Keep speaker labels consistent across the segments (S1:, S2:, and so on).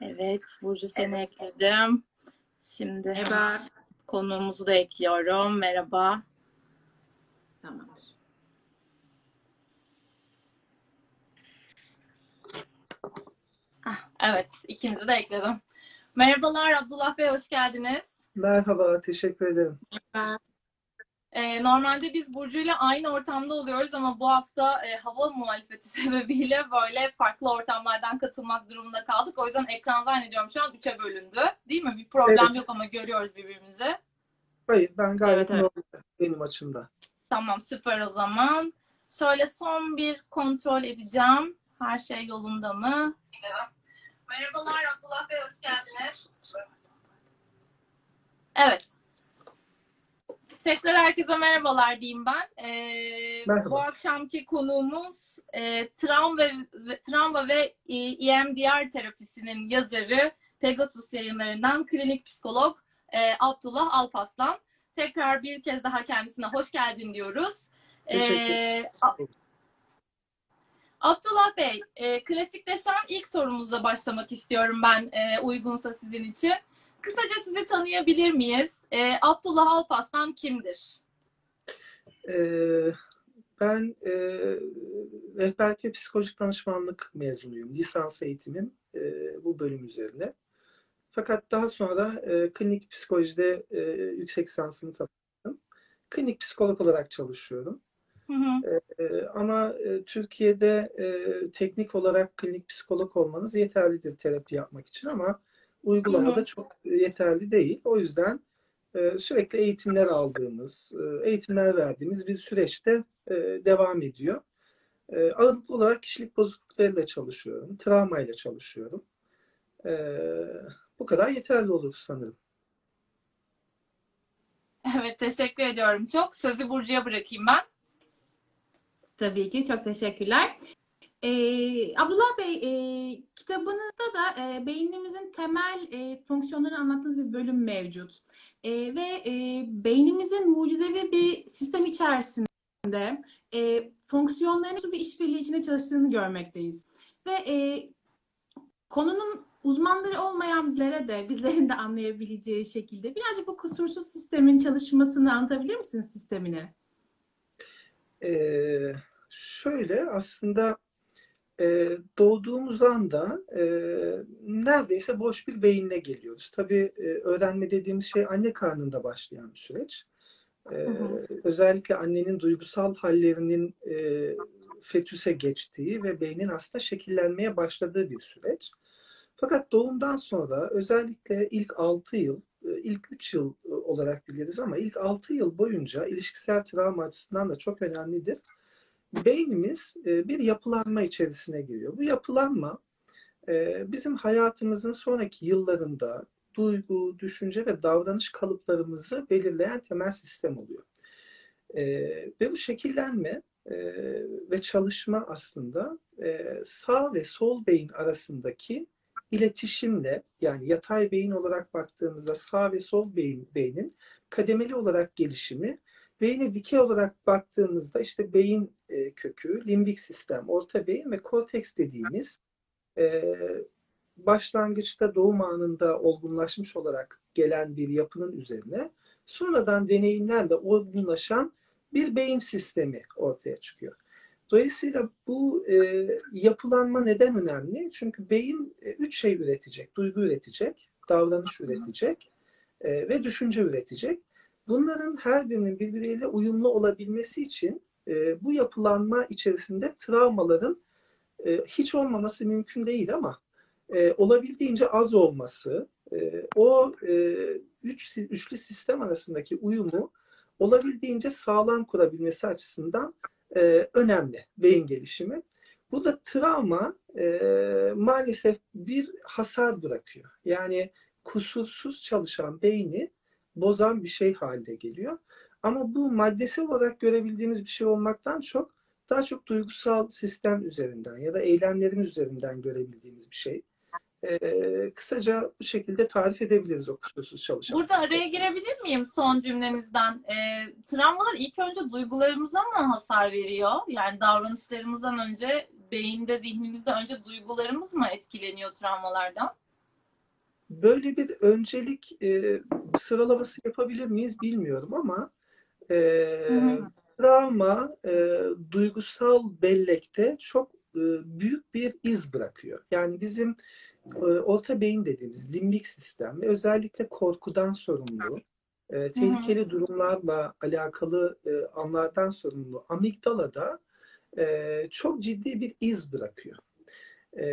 S1: Evet, Burcu seni ekledim. Şimdi
S2: Merhaba.
S1: konuğumuzu da ekliyorum. Merhaba.
S2: Tamamdır.
S1: Evet, ikinizi de ekledim. Merhabalar Abdullah Bey, hoş geldiniz.
S3: Merhaba, teşekkür ederim.
S1: Ee, normalde biz Burcu ile aynı ortamda oluyoruz ama bu hafta e, hava muhalefeti sebebiyle böyle farklı ortamlardan katılmak durumunda kaldık. O yüzden ekran zannediyorum şu an üçe bölündü. Değil mi? Bir problem
S3: Evet.
S1: yok ama görüyoruz birbirimizi.
S3: Hayır, ben gayet
S2: Evet, evet.
S3: benim açımdan.
S1: Tamam süper o zaman. Şöyle son bir kontrol edeceğim. Her şey yolunda mı? Merhabalar Abdullah Bey hoş geldiniz. Evet. Tekrar herkese merhabalar diyeyim ben. Ee,
S3: Merhaba.
S1: bu akşamki konuğumuz e, travma ve, ve travma ve e, EMDR terapisinin yazarı Pegasus yayınlarından klinik psikolog e, Abdullah Alpaslan. Tekrar bir kez daha kendisine hoş geldin diyoruz.
S3: Teşekkür
S1: Ee, Abdullah Bey, e, klasikleşen ilk sorumuzla başlamak istiyorum ben e, uygunsa sizin için. Kısaca sizi tanıyabilir miyiz? E, Abdullah Alpaslan kimdir?
S3: Ee, ben e, rehberlik ve psikolojik danışmanlık mezunuyum. Lisans eğitimim e, bu bölüm üzerine. Fakat daha sonra e, klinik psikolojide e, yüksek lisansımı tamamladım. Klinik psikolog olarak çalışıyorum.
S1: Hı hı.
S3: E, ama e, Türkiye'de e, teknik olarak klinik psikolog olmanız yeterlidir terapi yapmak için ama uygulamada
S1: Hı hı.
S3: çok yeterli değil. O yüzden e, sürekli eğitimler aldığımız, e, eğitimler verdiğimiz bir süreçte e, devam ediyor. E, ağırlıklı olarak kişilik bozukluklarıyla çalışıyorum, travmayla çalışıyorum. E, bu kadar yeterli olur sanırım.
S1: Evet, teşekkür ediyorum çok. Sözü Burcu'ya bırakayım ben.
S2: Tabii ki çok teşekkürler. Ee, Abdullah Bey, e, kitabınızda da e, beynimizin temel e, fonksiyonlarını anlattığınız bir bölüm mevcut. E, ve e, beynimizin mucizevi bir sistem içerisinde e, fonksiyonların bir işbirliği içinde çalıştığını görmekteyiz. Ve e, konunun uzmanları olmayanlara da bizlerin de anlayabileceği şekilde birazcık bu kusursuz sistemin çalışmasını anlatabilir misiniz sistemini?
S3: Ee, şöyle aslında e, doğduğumuz anda e, neredeyse boş bir beyinle geliyoruz. Tabii e, öğrenme dediğimiz şey anne karnında başlayan bir süreç. E,
S2: Hı hı.
S3: özellikle annenin duygusal hallerinin e, fetüse geçtiği ve beynin aslında şekillenmeye başladığı bir süreç. Fakat doğumdan sonra özellikle ilk 6 yıl, e, ilk 3 yıl e, olarak biliriz ama ilk 6 yıl boyunca ilişkisel travma açısından da çok önemlidir. Beynimiz e, bir yapılanma içerisine giriyor. Bu yapılanma e, bizim hayatımızın sonraki yıllarında duygu, düşünce ve davranış kalıplarımızı belirleyen temel sistem oluyor. E, Ve bu şekillenme ve çalışma aslında sağ ve sol beyin arasındaki iletişimle yani yatay beyin olarak baktığımızda sağ ve sol beyin beynin kademeli olarak gelişimi beyne dikey olarak baktığımızda işte beyin e, kökü, limbik sistem, orta beyin ve korteks dediğimiz e, başlangıçta doğum anında olgunlaşmış olarak gelen bir yapının üzerine sonradan deneyimlerle olgunlaşan bir beyin sistemi ortaya çıkıyor. Dolayısıyla bu e, yapılanma neden önemli? Çünkü beyin e, üç şey üretecek. Duygu üretecek, davranış üretecek e, ve düşünce üretecek. Bunların her birinin birbiriyle uyumlu olabilmesi için e, bu yapılanma içerisinde travmaların e, hiç olmaması mümkün değil ama e, olabildiğince az olması, e, o e, üç, üçlü sistem arasındaki uyumu olabildiğince sağlam kurabilmesi açısından e, önemli beyin gelişimi. Bu da travma e, maalesef bir hasar bırakıyor. Yani kusursuz çalışan beyni bozan bir şey haline geliyor. Ama bu maddesel olarak görebildiğimiz bir şey olmaktan çok daha çok duygusal sistem üzerinden ya da eylemlerimiz üzerinden görebildiğimiz bir şey. Ee, kısaca bu şekilde tarif edebiliriz o kusursuz çalışan
S1: Burada
S3: sistemi.
S1: araya girebilir miyim son cümlenizden? Ee, travmalar ilk önce duygularımıza mı hasar veriyor? Yani davranışlarımızdan önce beyinde, zihnimizde önce duygularımız mı etkileniyor travmalardan?
S3: Böyle bir öncelik e, sıralaması yapabilir miyiz bilmiyorum ama e, travma e, duygusal bellekte çok e, büyük bir iz bırakıyor. Yani bizim e, orta beyin dediğimiz limbik sistem ve özellikle korkudan sorumlu, e, tehlikeli durumlarla alakalı e, anlardan sorumlu amigdalada e, çok ciddi bir iz bırakıyor. E,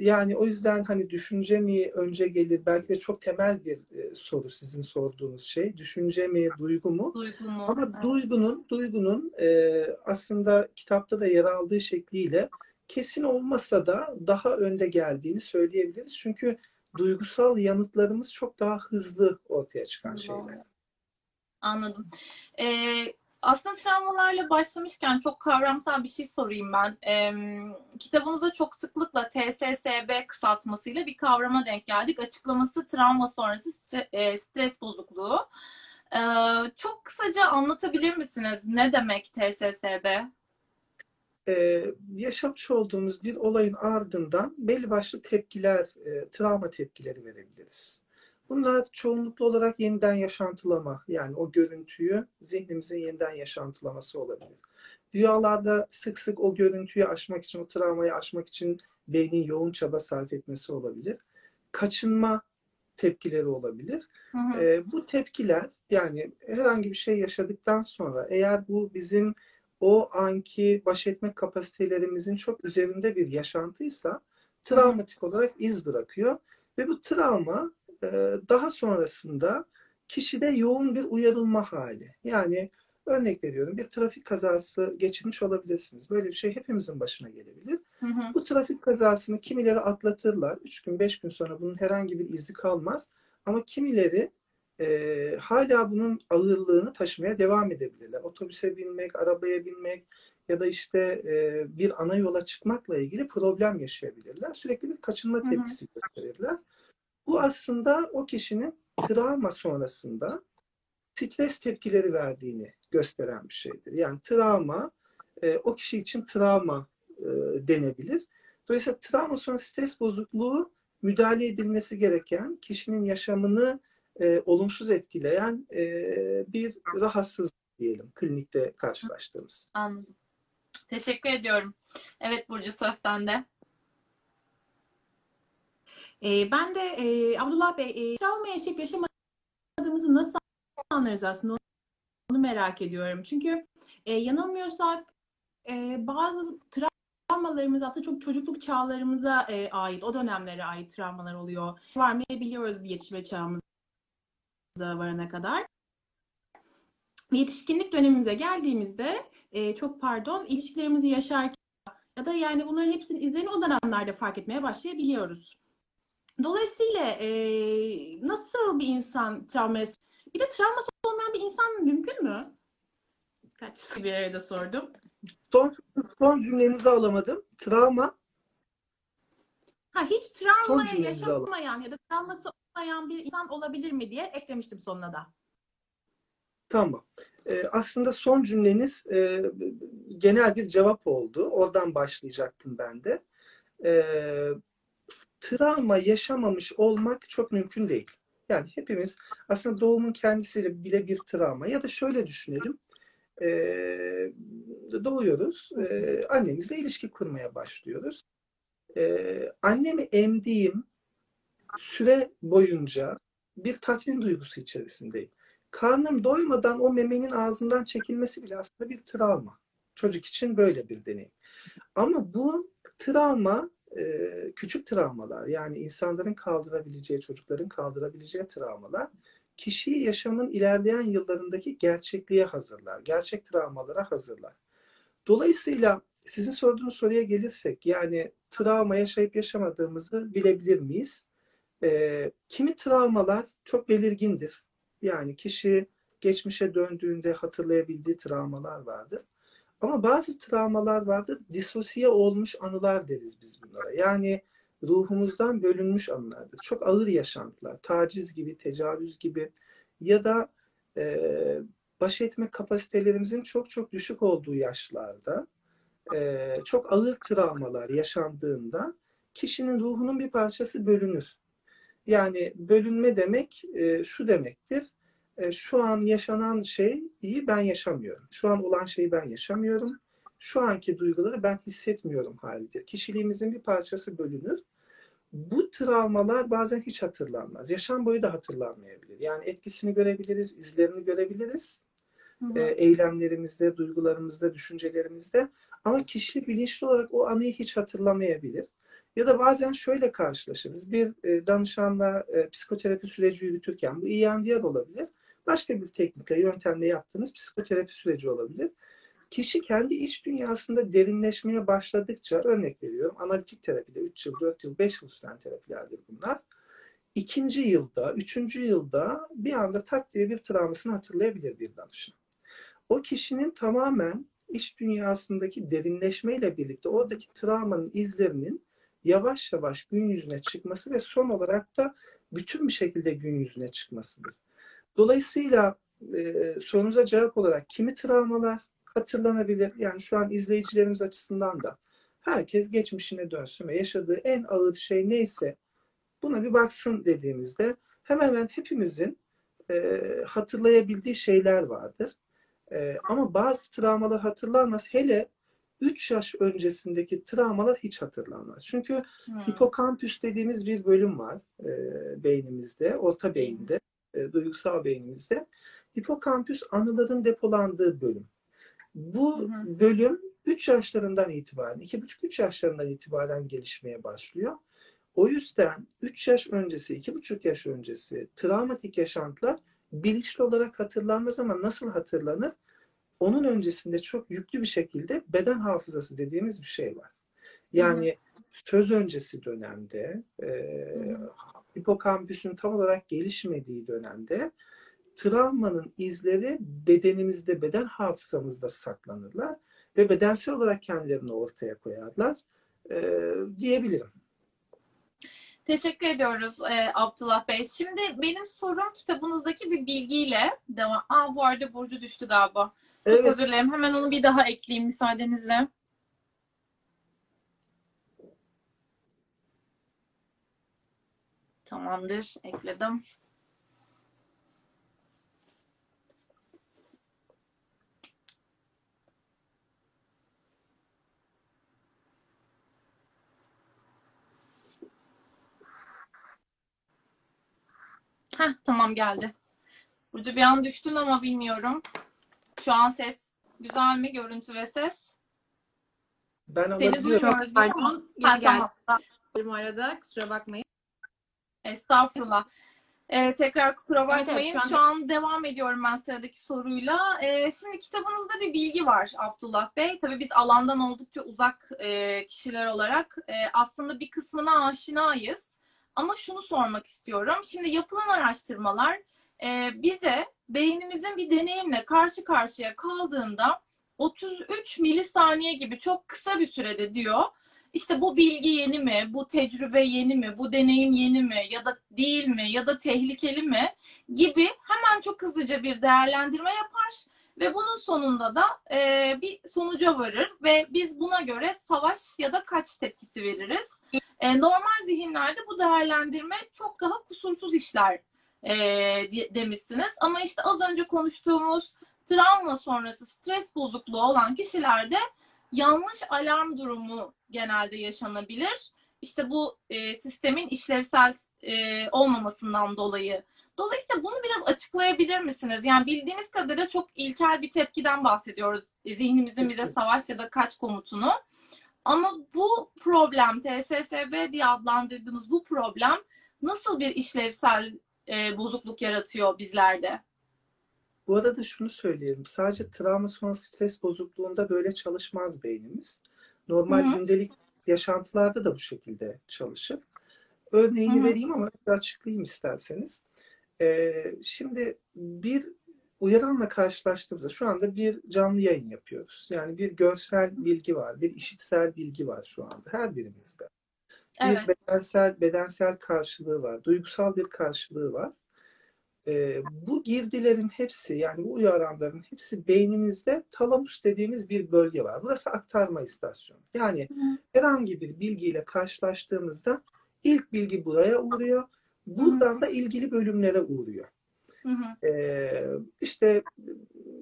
S3: yani o yüzden hani düşünce mi önce gelir? Belki de çok temel bir e, soru sizin sorduğunuz şey. Düşünce mi, duygu mu?
S1: Duygu mu?
S3: Ama
S1: Evet.
S3: duygunun duygunun e, aslında kitapta da yer aldığı şekliyle kesin olmasa da daha önde geldiğini söyleyebiliriz. Çünkü duygusal yanıtlarımız çok daha hızlı ortaya çıkan şeyler.
S1: Anladım. Ee, aslında travmalarla başlamışken çok kavramsal bir şey sorayım ben. Ee, kitabınızda çok sıklıkla TSSB kısaltmasıyla bir kavrama denk geldik. Açıklaması travma sonrası e, stres bozukluğu. Ee, çok kısaca anlatabilir misiniz? Ne demek TSSB?
S3: Ee, yaşamış olduğumuz bir olayın ardından belli başlı tepkiler, e, travma tepkileri verebiliriz. Bunlar çoğunlukla olarak yeniden yaşantılama, yani o görüntüyü zihnimizin yeniden yaşantılaması olabilir. Rüyalarda sık sık o görüntüyü aşmak için, o travmayı aşmak için beynin yoğun çaba sarf etmesi olabilir. Kaçınma tepkileri olabilir.
S1: Hı hı.
S3: E, bu tepkiler yani herhangi bir şey yaşadıktan sonra eğer bu bizim o anki baş etme kapasitelerimizin çok üzerinde bir yaşantıysa travmatik olarak iz bırakıyor ve bu travma daha sonrasında kişide yoğun bir uyarılma hali. Yani örnek veriyorum bir trafik kazası geçirmiş olabilirsiniz. Böyle bir şey hepimizin başına gelebilir.
S1: Hı hı.
S3: Bu trafik kazasını kimileri atlatırlar. Üç gün, beş gün sonra bunun herhangi bir izi kalmaz. Ama kimileri e, hala bunun ağırlığını taşımaya devam edebilirler. Otobüse binmek, arabaya binmek ya da işte e, bir ana yola çıkmakla ilgili problem yaşayabilirler. Sürekli bir kaçınma tepkisi gösterirler. Bu aslında o kişinin travma sonrasında stres tepkileri verdiğini gösteren bir şeydir. Yani travma e, o kişi için travma e, denebilir. Dolayısıyla travma sonrası stres bozukluğu müdahale edilmesi gereken, kişinin yaşamını e, olumsuz etkileyen e, bir rahatsızlık diyelim klinikte karşılaştığımız.
S1: Anladım. Teşekkür ediyorum. Evet Burcu söz sende.
S2: E, ben de e, Abdullah Bey, e, travma yaşayıp yaşamadığımızı nasıl anlarız aslında onu, merak ediyorum. Çünkü e, yanılmıyorsak e, bazı travmalarımız aslında çok çocukluk çağlarımıza ait, o dönemlere ait travmalar oluyor. Varmayabiliyoruz bir yetişme çağımıza varana kadar. Yetişkinlik dönemimize geldiğimizde çok pardon ilişkilerimizi yaşarken ya da yani bunların hepsinin izlerini o dönemlerde fark etmeye başlayabiliyoruz. Dolayısıyla e, nasıl bir insan travması bir de travması olmayan bir insan mümkün mü? Kaç soru bir arada sordum.
S3: Son, son cümlenizi alamadım. Travma
S2: Ha hiç travmaya
S3: cümlenizi alalım.
S2: yaşamayan ya da travması olmayan bir insan olabilir mi diye eklemiştim sonuna da.
S3: Tamam. Ee, aslında son cümleniz e, genel bir cevap oldu. Oradan başlayacaktım ben de. Ee, travma yaşamamış olmak çok mümkün değil. Yani hepimiz aslında doğumun kendisiyle bile bir travma. Ya da şöyle düşünelim. Ee, doğuyoruz. Ee, annemizle ilişki kurmaya başlıyoruz. Ee, annemi emdiğim süre boyunca bir tatmin duygusu içerisindeyim karnım doymadan o memenin ağzından çekilmesi bile aslında bir travma. Çocuk için böyle bir deneyim. Ama bu travma küçük travmalar yani insanların kaldırabileceği, çocukların kaldırabileceği travmalar kişiyi yaşamın ilerleyen yıllarındaki gerçekliğe hazırlar. Gerçek travmalara hazırlar. Dolayısıyla sizin sorduğunuz soruya gelirsek yani travma yaşayıp yaşamadığımızı bilebilir miyiz? E, kimi travmalar çok belirgindir. Yani kişi geçmişe döndüğünde hatırlayabildiği travmalar vardır. Ama bazı travmalar vardır, disosiye olmuş anılar deriz biz bunlara. Yani ruhumuzdan bölünmüş anılardır. Çok ağır yaşantılar, taciz gibi, tecavüz gibi ya da e, baş etme kapasitelerimizin çok çok düşük olduğu yaşlarda e, çok ağır travmalar yaşandığında kişinin ruhunun bir parçası bölünür. Yani bölünme demek e, şu demektir. E, şu an yaşanan şeyi ben yaşamıyorum. Şu an olan şeyi ben yaşamıyorum. Şu anki duyguları ben hissetmiyorum halidir. Kişiliğimizin bir parçası bölünür. Bu travmalar bazen hiç hatırlanmaz. Yaşam boyu da hatırlanmayabilir. Yani etkisini görebiliriz, izlerini görebiliriz.
S1: Hı hı.
S3: E, eylemlerimizde, duygularımızda, düşüncelerimizde. Ama kişi bilinçli olarak o anıyı hiç hatırlamayabilir. Ya da bazen şöyle karşılaşırız. Bir e, danışanla e, psikoterapi süreci yürütürken bu EMDR olabilir. Başka bir teknikle, yöntemle yaptığınız psikoterapi süreci olabilir. Kişi kendi iç dünyasında derinleşmeye başladıkça, örnek veriyorum, analitik terapide 3 yıl, 4 yıl, 5 yıl süren terapilerdir bunlar. İkinci yılda, üçüncü yılda bir anda tak diye bir travmasını hatırlayabilir bir danışan. O kişinin tamamen iç dünyasındaki derinleşmeyle birlikte oradaki travmanın izlerinin yavaş yavaş gün yüzüne çıkması ve son olarak da bütün bir şekilde gün yüzüne çıkmasıdır. Dolayısıyla e, sorunuza cevap olarak kimi travmalar hatırlanabilir? Yani şu an izleyicilerimiz açısından da herkes geçmişine dönsün ve yaşadığı en ağır şey neyse buna bir baksın dediğimizde hemen hemen hepimizin e, hatırlayabildiği şeyler vardır. E, ama bazı travmalar hatırlanmaz. Hele 3 yaş öncesindeki travmalar hiç hatırlanmaz. Çünkü
S1: Hı.
S3: hipokampüs dediğimiz bir bölüm var e, beynimizde, orta beyinde, e, duygusal beynimizde. Hipokampüs anıların depolandığı bölüm. Bu
S1: Hı hı.
S3: bölüm 3 yaşlarından itibaren, 2,5-3 yaşlarından itibaren gelişmeye başlıyor. O yüzden 3 yaş öncesi, 2,5 yaş öncesi travmatik yaşantılar bilinçli olarak hatırlanmaz ama nasıl hatırlanır? Onun öncesinde çok yüklü bir şekilde beden hafızası dediğimiz bir şey var. Yani söz öncesi dönemde, e. hipokampüsün tam olarak gelişmediği dönemde travmanın izleri bedenimizde, beden hafızamızda saklanırlar ve bedensel olarak kendilerini ortaya koyarlar e, diyebilirim.
S1: Teşekkür ediyoruz e, Abdullah Bey. Şimdi benim sorum kitabınızdaki bir bilgiyle devam. Aa bu arada Burcu düştü galiba. Çok
S3: Evet,
S1: özür dilerim. Hemen onu bir daha ekleyeyim müsaadenizle. Tamamdır. Ekledim. Heh, tamam geldi. Burcu bir an düştün ama bilmiyorum. Şu an ses güzel mi? Görüntü ve ses.
S3: ben
S1: Seni duymuyoruz ama.
S2: Pardon.
S1: Ha, tamam.
S2: Bu arada kusura bakmayın.
S1: Estağfurullah. Ee, tekrar kusura
S2: Evet, evet,
S1: bakmayın.
S2: şu an-
S1: Şu an devam ediyorum ben sıradaki soruyla. Ee, şimdi kitabınızda bir bilgi var Abdullah Bey. Tabii biz alandan oldukça uzak e, kişiler olarak e, aslında bir kısmına aşinayız. Ama şunu sormak istiyorum. Şimdi yapılan araştırmalar e, bize beynimizin bir deneyimle karşı karşıya kaldığında 33 milisaniye gibi çok kısa bir sürede diyor. İşte bu bilgi yeni mi, bu tecrübe yeni mi, bu deneyim yeni mi? Ya da değil mi? Ya da tehlikeli mi? Gibi hemen çok hızlıca bir değerlendirme yapar ve bunun sonunda da e, bir sonuca varır ve biz buna göre savaş ya da kaç tepkisi veririz. E, normal zihinlerde bu değerlendirme çok daha kusursuz işler e, demişsiniz. Ama işte az önce konuştuğumuz travma sonrası stres bozukluğu olan kişilerde yanlış alarm durumu genelde yaşanabilir. İşte bu e, sistemin işlevsel e, olmamasından dolayı. Dolayısıyla bunu biraz açıklayabilir misiniz? Yani bildiğimiz kadarıyla çok ilkel bir tepkiden bahsediyoruz. E, Zihnimizin bize
S3: Kesinlikle.
S1: savaş ya da kaç komutunu. Ama bu problem, TSSB diye adlandırdığımız bu problem nasıl bir işlevsel e, bozukluk yaratıyor bizlerde?
S3: Bu arada şunu söyleyelim. Sadece travma sonrası stres bozukluğunda böyle çalışmaz beynimiz. Normal
S1: Hı hı.
S3: gündelik yaşantılarda da bu şekilde çalışır. Örneğini
S1: Hı hı.
S3: vereyim ama bir açıklayayım isterseniz. Ee, şimdi bir uyaranla karşılaştığımızda şu anda bir canlı yayın yapıyoruz. Yani bir görsel bilgi var, bir işitsel bilgi var şu anda her birimizde. Bir
S1: Evet.
S3: bedensel bedensel karşılığı var, duygusal bir karşılığı var. Ee, bu girdilerin hepsi yani bu uyaranların hepsi beynimizde talamus dediğimiz bir bölge var. Burası aktarma istasyonu. Yani
S1: Hı.
S3: herhangi bir bilgiyle karşılaştığımızda ilk bilgi buraya uğruyor. Buradan da ilgili bölümlere uğruyor.
S1: Hı hı.
S3: Ee, işte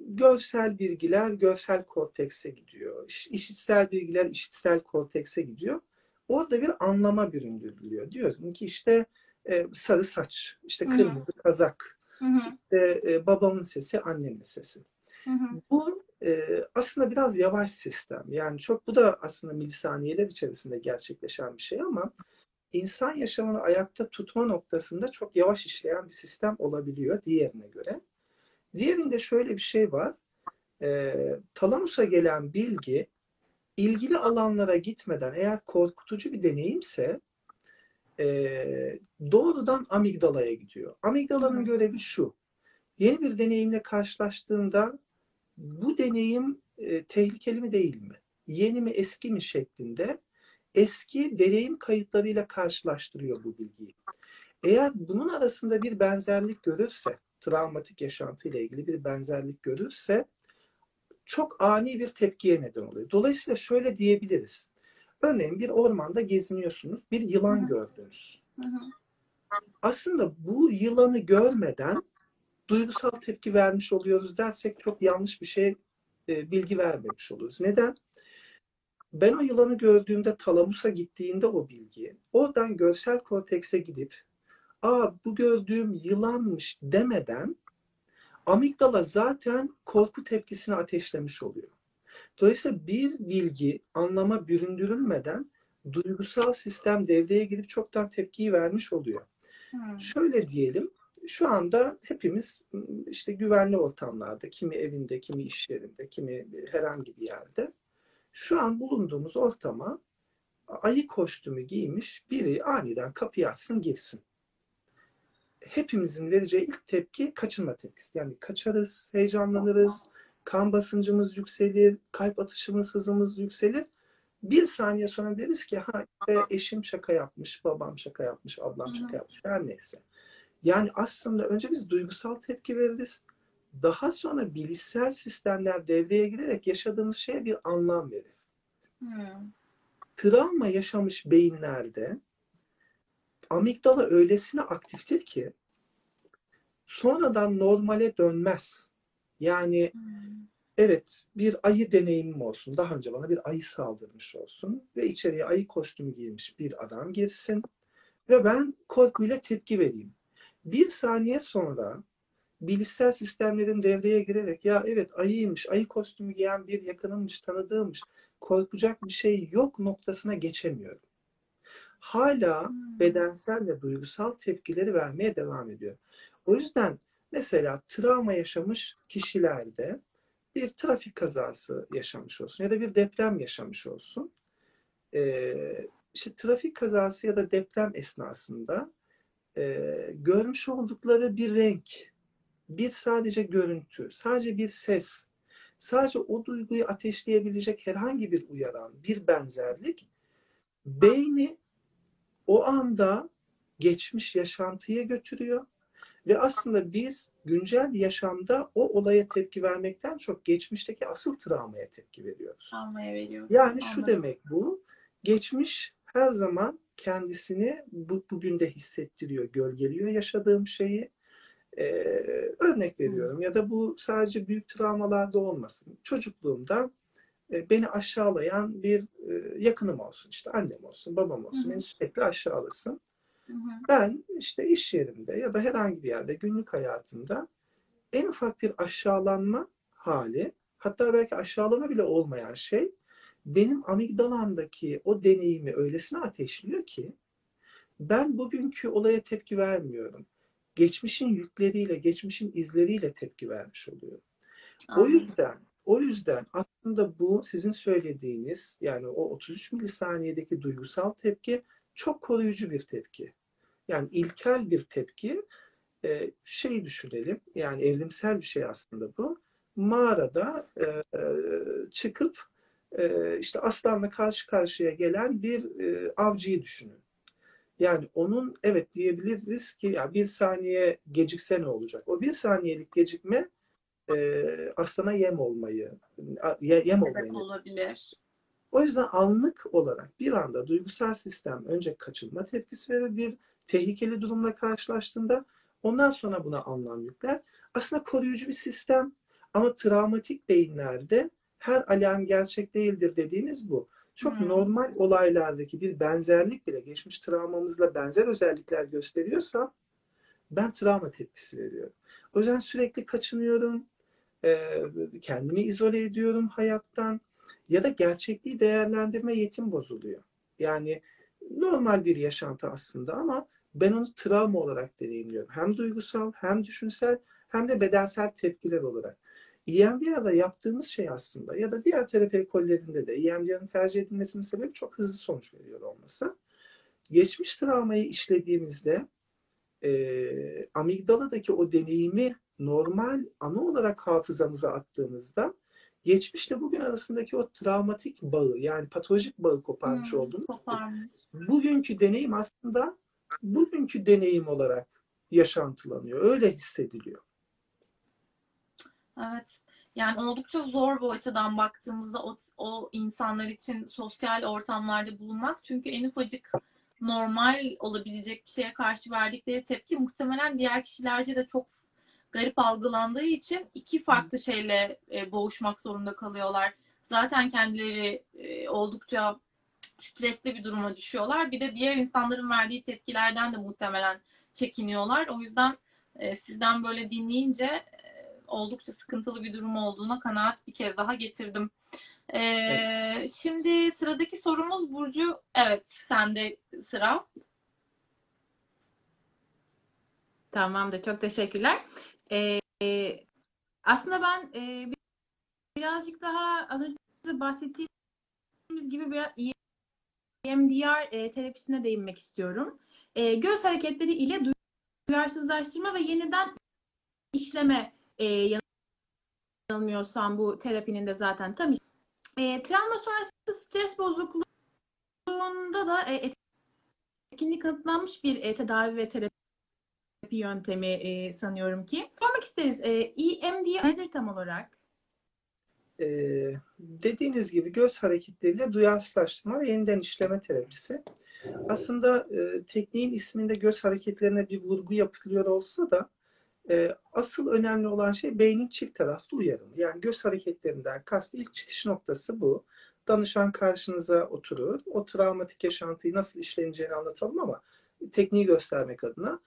S3: görsel bilgiler görsel kortekse gidiyor. İş- İşitsel bilgiler işitsel kortekse gidiyor. Orada bir anlama büründürülüyor. Diyorum ki işte e, sarı saç, işte
S1: Hı hı.
S3: kırmızı kazak,
S1: Hı hı.
S3: işte, e, babamın sesi, annemin sesi.
S1: Hı hı.
S3: Bu e, aslında biraz yavaş sistem. Yani çok bu da aslında milisaniyeler içerisinde gerçekleşen bir şey ama insan yaşamını ayakta tutma noktasında çok yavaş işleyen bir sistem olabiliyor diğerine göre. Diğerinde şöyle bir şey var. E, talamusa gelen bilgi ilgili alanlara gitmeden eğer korkutucu bir deneyimse e, doğrudan amigdalaya gidiyor. Amigdalanın
S1: Hı.
S3: görevi şu. Yeni bir deneyimle karşılaştığında bu deneyim e, tehlikeli mi değil mi? Yeni mi eski mi şeklinde eski deneyim kayıtlarıyla karşılaştırıyor bu bilgiyi. Eğer bunun arasında bir benzerlik görürse, travmatik yaşantıyla ilgili bir benzerlik görürse çok ani bir tepkiye neden oluyor. Dolayısıyla şöyle diyebiliriz. Örneğin bir ormanda geziniyorsunuz, bir yılan
S1: hı.
S3: gördünüz.
S1: Hı hı.
S3: Aslında bu yılanı görmeden duygusal tepki vermiş oluyoruz dersek çok yanlış bir şey e, bilgi vermemiş oluruz. Neden? Ben o yılanı gördüğümde talamusa gittiğinde o bilgi oradan görsel kortekse gidip aa bu gördüğüm yılanmış demeden amigdala zaten korku tepkisini ateşlemiş oluyor. Dolayısıyla bir bilgi anlama büründürülmeden duygusal sistem devreye girip çoktan tepkiyi vermiş oluyor.
S1: Hı.
S3: Şöyle diyelim, şu anda hepimiz işte güvenli ortamlarda, kimi evinde, kimi iş yerinde, kimi herhangi bir yerde. Şu an bulunduğumuz ortama ayı kostümü giymiş biri aniden kapıyı açsın girsin. Hepimizin vereceği ilk tepki kaçınma tepkisi. Yani kaçarız, heyecanlanırız, kan basıncımız yükselir, kalp atışımız, hızımız yükselir. Bir saniye sonra deriz ki ha işte eşim şaka yapmış, babam şaka yapmış, ablam şaka yapmış, her neyse. Yani aslında önce biz duygusal tepki veririz. Daha sonra bilişsel sistemler devreye girerek yaşadığımız şeye bir anlam verir.
S1: Hı.
S3: Travma yaşamış beyinlerde amigdala öylesine aktiftir ki sonradan normale dönmez. Yani
S1: Hı.
S3: evet bir ayı deneyimim olsun. Daha önce bana bir ayı saldırmış olsun ve içeriye ayı kostümü giymiş bir adam girsin ve ben korkuyla tepki vereyim. Bir saniye sonra bilişsel sistemlerin devreye girerek ya evet ayıymış, ayı kostümü giyen bir yakınımmış, tanıdığımmış, korkacak bir şey yok noktasına geçemiyorum. Hala
S1: Hı.
S3: bedensel ve duygusal tepkileri vermeye devam ediyor. O yüzden mesela travma yaşamış kişilerde bir trafik kazası yaşamış olsun ya da bir deprem yaşamış olsun. Ee, işte trafik kazası ya da deprem esnasında e, görmüş oldukları bir renk, bir sadece görüntü, sadece bir ses, sadece o duyguyu ateşleyebilecek herhangi bir uyaran, bir benzerlik beyni o anda geçmiş yaşantıya götürüyor ve aslında biz güncel yaşamda o olaya tepki vermekten çok geçmişteki asıl travmaya tepki veriyoruz.
S1: Almaya veriyor.
S3: Yani şu
S1: Anladım.
S3: demek bu, geçmiş her zaman kendisini bu, bugün de hissettiriyor, gölgeliyor yaşadığım şeyi. Ee, örnek veriyorum ya da bu sadece büyük travmalarda olmasın. Çocukluğumda e, beni aşağılayan bir e, yakınım olsun, işte annem olsun, babam olsun,
S1: Hı hı.
S3: beni sürekli aşağılasın.
S1: Hı hı.
S3: Ben işte iş yerimde ya da herhangi bir yerde günlük hayatımda en ufak bir aşağılanma hali, hatta belki aşağılama bile olmayan şey benim amigdalamdaki o deneyimi öylesine ateşliyor ki ben bugünkü olaya tepki vermiyorum. Geçmişin yükleriyle, geçmişin izleriyle tepki vermiş oluyorum. O
S1: Anladım.
S3: yüzden o yüzden aslında bu sizin söylediğiniz yani o 33 milisaniyedeki duygusal tepki çok koruyucu bir tepki. Yani ilkel bir tepki. Şey düşünelim yani evrimsel bir şey aslında bu. Mağarada e, çıkıp e, işte aslanla karşı karşıya gelen bir e, avcıyı düşünün. Yani onun evet diyebiliriz ki ya bir saniye gecikse ne olacak? O bir saniyelik gecikme e, aslana yem olmayı, yem olmayı
S1: Sebep olabilir.
S3: O yüzden anlık olarak bir anda duygusal sistem önce kaçınma tepkisi verir bir tehlikeli durumla karşılaştığında ondan sonra buna anlam yükler. Aslında koruyucu bir sistem ama travmatik beyinlerde her alarm gerçek değildir dediğimiz bu. Çok
S1: Hmm.
S3: normal olaylardaki bir benzerlik bile geçmiş travmamızla benzer özellikler gösteriyorsa ben travma tepkisi veriyorum. O yüzden sürekli kaçınıyorum, kendimi izole ediyorum hayattan ya da gerçekliği değerlendirme yetim bozuluyor. Yani normal bir yaşantı aslında ama ben onu travma olarak deneyimliyorum. Hem duygusal, hem düşünsel, hem de bedensel tepkiler olarak. EMDR'da yaptığımız şey aslında ya da diğer terapi ekollerinde de EMDR'ın tercih edilmesinin sebebi çok hızlı sonuç veriyor olması. Geçmiş travmayı işlediğimizde e, amigdaladaki o deneyimi normal ana olarak hafızamıza attığımızda geçmişle bugün arasındaki o travmatik bağı yani patolojik bağı koparmış
S1: Hmm,
S3: olduğumuz
S1: Koparmış.
S3: bugünkü deneyim aslında bugünkü deneyim olarak yaşantılanıyor. Öyle hissediliyor.
S1: Evet. Yani oldukça zor bu açıdan baktığımızda o, o insanlar için sosyal ortamlarda bulunmak. Çünkü en ufacık normal olabilecek bir şeye karşı verdikleri tepki muhtemelen diğer kişilerce de çok garip algılandığı için iki farklı şeyle e, boğuşmak zorunda kalıyorlar. Zaten kendileri e, oldukça stresli bir duruma düşüyorlar. Bir de diğer insanların verdiği tepkilerden de muhtemelen çekiniyorlar. O yüzden e, sizden böyle dinleyince e, oldukça sıkıntılı bir durum olduğuna kanaat bir kez daha getirdim. E, Şimdi sıradaki sorumuz Burcu. Evet, sende sıra.
S2: Tamamdır. Çok teşekkürler. E, aslında ben e, bir- birazcık daha az önce bahsettiğimiz gibi biraz EMDR e, terapisine değinmek istiyorum. E, göz hareketleri ile duyarsızlaştırma ve yeniden işleme e, yanılmıyorsam bu terapinin de zaten tam e, travma sonrası stres bozukluğunda da e, etkinlik kanıtlanmış bir e, tedavi ve terapi yöntemi e, sanıyorum ki. Sormak isteriz. E, EMDR nedir tam olarak?
S3: Ee, dediğiniz gibi göz hareketleriyle duyarsızlaştırma ve yeniden işleme terapisi. Aslında e, tekniğin isminde göz hareketlerine bir vurgu yapılıyor olsa da e, asıl önemli olan şey beynin çift taraflı uyarımı. Yani göz hareketlerinden kast ilk çıkış noktası bu. Danışan karşınıza oturur. O travmatik yaşantıyı nasıl işleneceğini anlatalım ama tekniği göstermek adına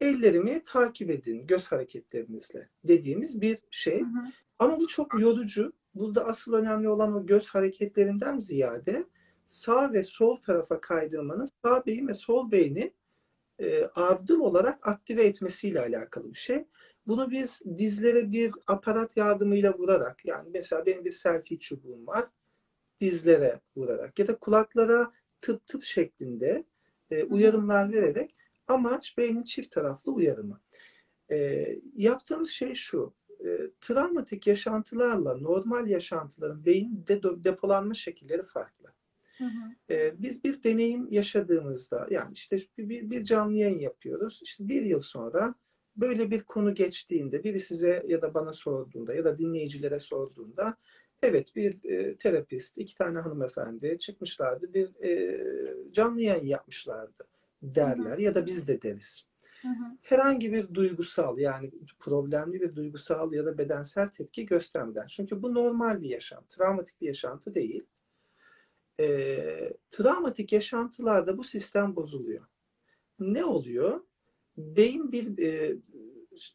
S3: ellerimi takip edin göz hareketlerinizle dediğimiz bir şey.
S1: Hı hı.
S3: Ama bu çok yorucu. Burada asıl önemli olan o göz hareketlerinden ziyade sağ ve sol tarafa kaydırmanın sağ beyin ve sol beyni e, ardıl olarak aktive etmesiyle alakalı bir şey. Bunu biz dizlere bir aparat yardımıyla vurarak yani mesela benim bir selfie çubuğum var dizlere vurarak ya da kulaklara tıp tıp şeklinde e, uyarımlar vererek amaç beynin çift taraflı uyarımı. E, yaptığımız şey şu e, travmatik yaşantılarla normal yaşantıların beyinde de- depolanma şekilleri farklı.
S1: Hı hı.
S3: E, biz bir deneyim yaşadığımızda yani işte bir, bir, bir canlı yayın yapıyoruz. İşte bir yıl sonra böyle bir konu geçtiğinde biri size ya da bana sorduğunda ya da dinleyicilere sorduğunda evet bir e, terapist, iki tane hanımefendi çıkmışlardı bir e, canlı yayın yapmışlardı derler ya da biz de deriz
S1: Hı hı.
S3: herhangi bir duygusal yani problemli bir duygusal ya da bedensel tepki göstermeden. Çünkü bu normal bir yaşam, travmatik bir yaşantı değil. Ee, travmatik yaşantılarda bu sistem bozuluyor. Ne oluyor? Beyin bir e,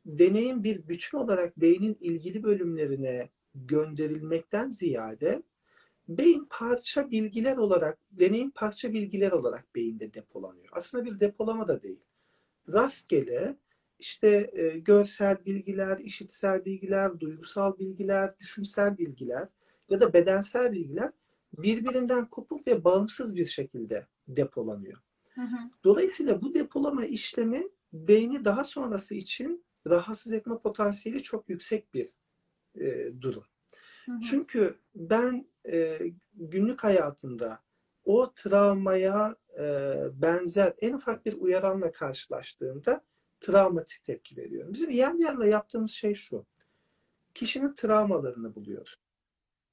S3: deneyim bir bütün olarak beynin ilgili bölümlerine gönderilmekten ziyade beyin parça bilgiler olarak, deneyim parça bilgiler olarak beyinde depolanıyor. Aslında bir depolama da değil rastgele işte e, görsel bilgiler, işitsel bilgiler, duygusal bilgiler, düşünsel bilgiler ya da bedensel bilgiler birbirinden kopuk ve bağımsız bir şekilde depolanıyor.
S1: Hı hı.
S3: Dolayısıyla bu depolama işlemi beyni daha sonrası için rahatsız etme potansiyeli çok yüksek bir e, durum.
S1: Hı hı.
S3: Çünkü ben e, günlük hayatımda o travmaya e, benzer en ufak bir uyaranla karşılaştığımda travmatik tepki veriyorum. Bizim EMDR'la yaptığımız şey şu. Kişinin travmalarını buluyoruz.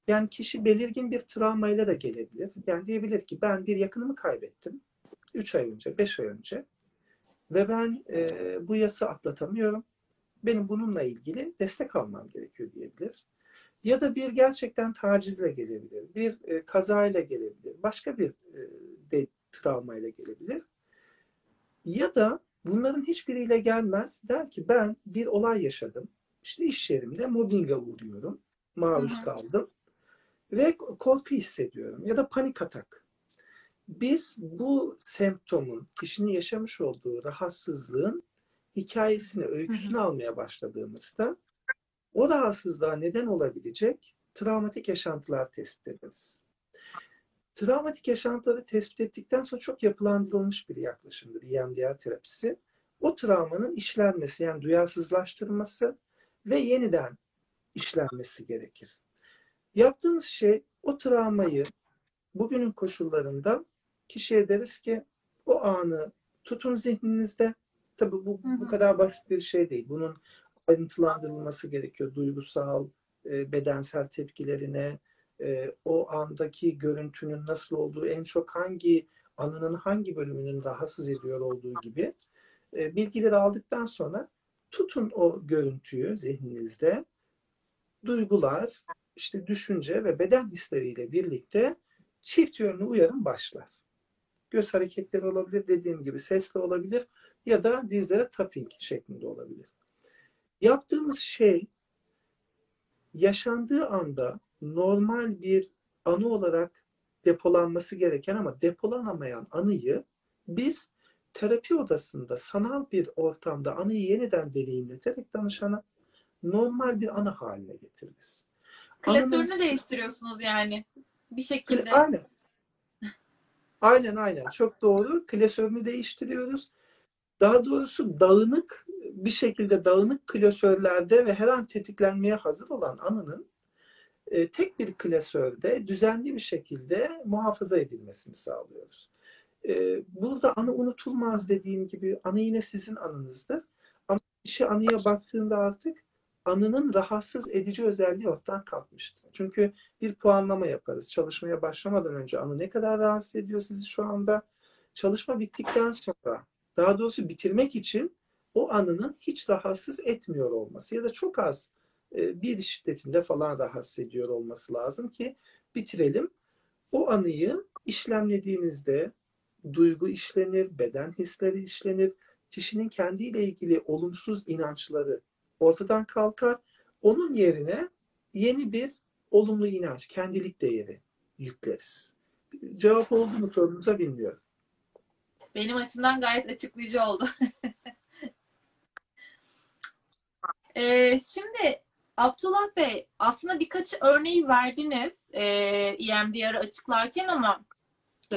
S3: Yani kişi belirgin bir travmayla da gelebilir. Yani diyebilir ki ben bir yakınımı kaybettim. 3 ay önce, 5 ay önce. Ve ben e, bu yası atlatamıyorum. Benim bununla ilgili destek almam gerekiyor diyebilir. Ya da bir gerçekten tacizle gelebilir. Bir e, kazayla gelebilir. Başka bir e, de travmayla gelebilir. Ya da bunların hiçbiriyle gelmez. Der ki ben bir olay yaşadım. İşte iş yerimde mobbinge uğruyorum. Maruz
S1: Hı hı.
S3: kaldım. Ve korku hissediyorum. Ya da panik atak. Biz bu semptomun, kişinin yaşamış olduğu rahatsızlığın hikayesini, öyküsünü almaya başladığımızda o rahatsızlığa neden olabilecek travmatik yaşantılar tespit ederiz. Travmatik yaşantıları tespit ettikten sonra çok yapılandırılmış bir yaklaşımdır EMDR terapisi. O travmanın işlenmesi yani duyarsızlaştırılması ve yeniden işlenmesi gerekir. Yaptığımız şey o travmayı bugünün koşullarında kişiye deriz ki o anı tutun zihninizde. Tabii bu, bu kadar basit bir şey değil. Bunun ayrıntılandırılması gerekiyor. Duygusal, e, bedensel tepkilerine, e, o andaki görüntünün nasıl olduğu, en çok hangi anının hangi bölümünün rahatsız ediyor olduğu gibi e, bilgileri aldıktan sonra tutun o görüntüyü zihninizde. Duygular, işte düşünce ve beden hisleriyle birlikte çift yönlü uyarım başlar. Göz hareketleri olabilir, dediğim gibi sesle olabilir ya da dizlere tapping şeklinde olabilir. Yaptığımız şey yaşandığı anda normal bir anı olarak depolanması gereken ama depolanamayan anıyı biz terapi odasında sanal bir ortamda anıyı yeniden deneyimleterek danışana normal bir anı haline getiririz.
S1: Klasörünü
S3: Anının-
S1: değiştiriyorsunuz yani. Bir şekilde.
S3: Aynen. Aynen aynen. Çok doğru. Klasörünü değiştiriyoruz. Daha doğrusu dağınık bir şekilde dağınık klasörlerde ve her an tetiklenmeye hazır olan anının e, tek bir klasörde düzenli bir şekilde muhafaza edilmesini sağlıyoruz. E, burada anı unutulmaz dediğim gibi anı yine sizin anınızdır. Ama kişi anıya baktığında artık anının rahatsız edici özelliği ortadan kalkmıştır. Çünkü bir puanlama yaparız. Çalışmaya başlamadan önce anı ne kadar rahatsız ediyor sizi şu anda? Çalışma bittikten sonra daha doğrusu bitirmek için o anının hiç rahatsız etmiyor olması ya da çok az e, bir şiddetinde falan rahatsız ediyor olması lazım ki bitirelim. O anıyı işlemlediğimizde duygu işlenir, beden hisleri işlenir, kişinin kendiyle ilgili olumsuz inançları ortadan kalkar. Onun yerine yeni bir olumlu inanç, kendilik değeri yükleriz. Cevap oldu mu sorunuza bilmiyorum.
S1: Benim açımdan gayet açıklayıcı oldu. Ee, şimdi Abdullah Bey aslında birkaç örneği verdiniz e, EMDR'ı açıklarken ama.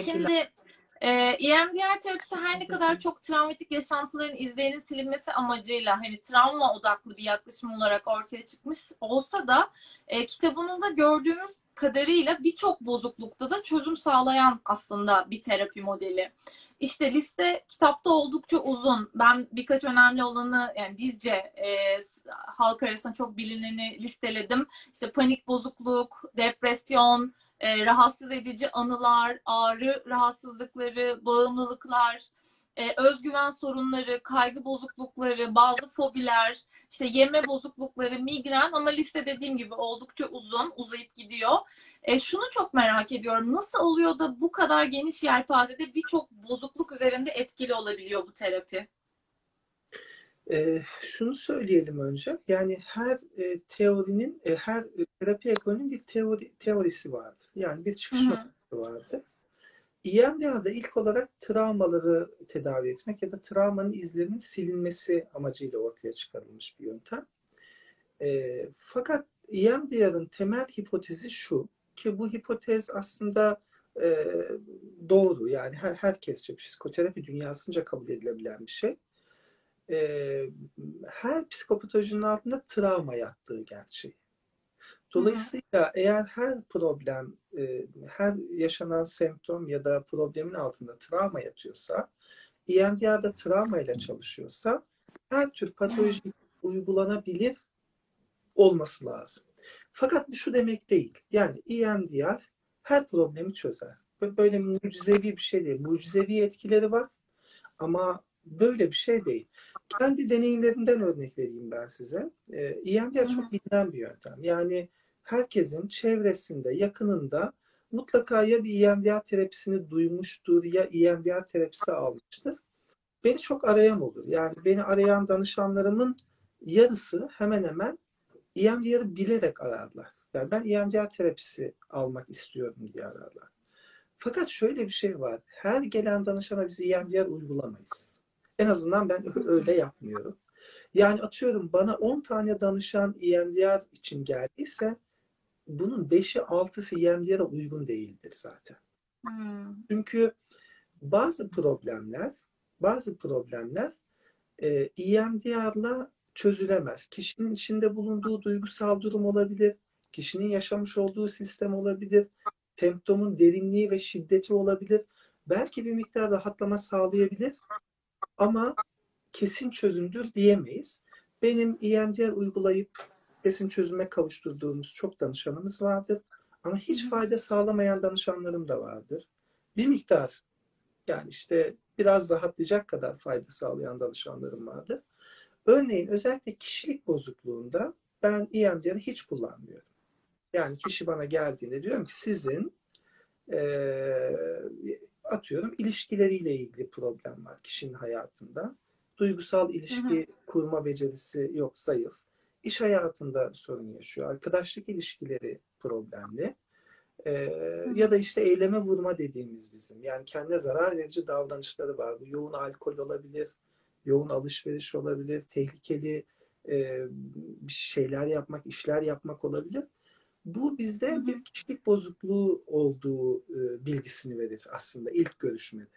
S1: Şimdi e, EMDR terapisi her ne kadar çok travmatik yaşantıların izlerinin silinmesi amacıyla hani travma odaklı bir yaklaşım olarak ortaya çıkmış olsa da e, kitabınızda gördüğümüz kadarıyla birçok bozuklukta da çözüm sağlayan aslında bir terapi modeli. İşte liste kitapta oldukça uzun. Ben birkaç önemli olanı yani bizce e, halk arasında çok bilineni listeledim. İşte panik bozukluk, depresyon, e, rahatsız edici anılar, ağrı rahatsızlıkları, bağımlılıklar, e, özgüven sorunları, kaygı bozuklukları, bazı fobiler, işte yeme bozuklukları, migren ama liste dediğim gibi oldukça uzun, uzayıp gidiyor. E, şunu çok merak ediyorum. Nasıl oluyor da bu kadar geniş yelpazede birçok bozukluk üzerinde etkili olabiliyor bu terapi?
S3: E, şunu söyleyelim önce. Yani her e, teorinin, e, her e, terapi ekolünün bir teori, teorisi vardır. Yani bir çıkış noktası vardır. EMDR'da ilk olarak travmaları tedavi etmek ya da travmanın izlerinin silinmesi amacıyla ortaya çıkarılmış bir yöntem. E, fakat EMDR'ın temel hipotezi şu ki bu hipotez aslında e, doğru yani her, herkesçe psikoterapi dünyasınca kabul edilebilen bir şey. E, her psikopatolojinin altında travma yattığı gerçeği. Dolayısıyla eğer her problem, e, her yaşanan semptom ya da problemin altında travma yatıyorsa, EMDR'da travma ile çalışıyorsa her tür patoloji uygulanabilir olması lazım. Fakat bu şu demek değil. Yani EMDR her problemi çözer. Bö- Böyle mucizevi bir şey değil. Mucizevi etkileri var ama böyle bir şey değil. Kendi deneyimlerimden örnek vereyim ben size. Ee, EMDR çok bilinen bir yöntem. Yani herkesin çevresinde, yakınında mutlaka ya bir EMDR terapisini duymuştur ya EMDR terapisi almıştır. Beni çok arayan olur. Yani beni arayan danışanlarımın yarısı hemen hemen EMDR'ı bilerek ararlar. Yani ben EMDR terapisi almak istiyorum diye ararlar. Fakat şöyle bir şey var. Her gelen danışana biz EMDR uygulamayız. En azından ben öyle yapmıyorum. Yani atıyorum bana 10 tane danışan EMDR için geldiyse bunun 5'i 6'sı EMDR'a uygun değildir zaten.
S1: Hmm.
S3: Çünkü bazı problemler bazı problemler e, EMDR'la çözülemez. Kişinin içinde bulunduğu duygusal durum olabilir. Kişinin yaşamış olduğu sistem olabilir. Semptomun derinliği ve şiddeti olabilir. Belki bir miktar rahatlama sağlayabilir. Ama kesin çözümdür diyemeyiz. Benim EMDR uygulayıp kesin çözüme kavuşturduğumuz çok danışanımız vardır. Ama hiç fayda sağlamayan danışanlarım da vardır. Bir miktar yani işte biraz rahatlayacak kadar fayda sağlayan danışanlarım vardır. Örneğin özellikle kişilik bozukluğunda ben EMDR'ı hiç kullanmıyorum. Yani kişi bana geldiğinde diyorum ki sizin eee, atıyorum ilişkileriyle ilgili problem var kişinin hayatında. Duygusal ilişki kurma becerisi yok, zayıf. İş hayatında sorun yaşıyor. Arkadaşlık ilişkileri problemli. Ee, ya da işte eyleme vurma dediğimiz bizim. Yani kendine zarar verici davranışları var. Bu yoğun alkol olabilir, yoğun alışveriş olabilir, tehlikeli e, şeyler yapmak, işler yapmak olabilir. Bu bizde bir kişilik bozukluğu olduğu e, bilgisini verir aslında ilk görüşmede.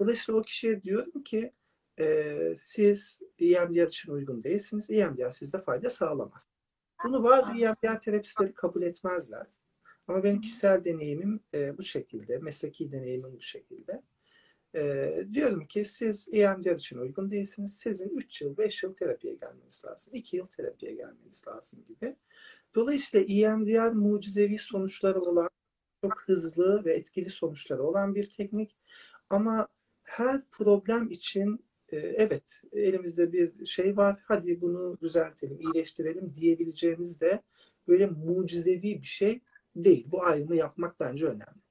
S3: Dolayısıyla o kişiye diyorum ki e, siz EMDR için uygun değilsiniz. EMDR sizde fayda sağlamaz. Bunu bazı EMDR terapistleri kabul etmezler. Ama benim kişisel deneyimim e, bu şekilde, mesleki deneyimim bu şekilde. E, diyorum ki siz EMDR için uygun değilsiniz. Sizin 3 yıl, 5 yıl terapiye gelmeniz lazım. 2 yıl terapiye gelmeniz lazım gibi. Dolayısıyla EMDR mucizevi sonuçları olan, çok hızlı ve etkili sonuçları olan bir teknik. Ama her problem için e, evet elimizde bir şey var, hadi bunu düzeltelim, iyileştirelim diyebileceğimiz de böyle mucizevi bir şey değil. Bu ayrımı yapmak bence önemli.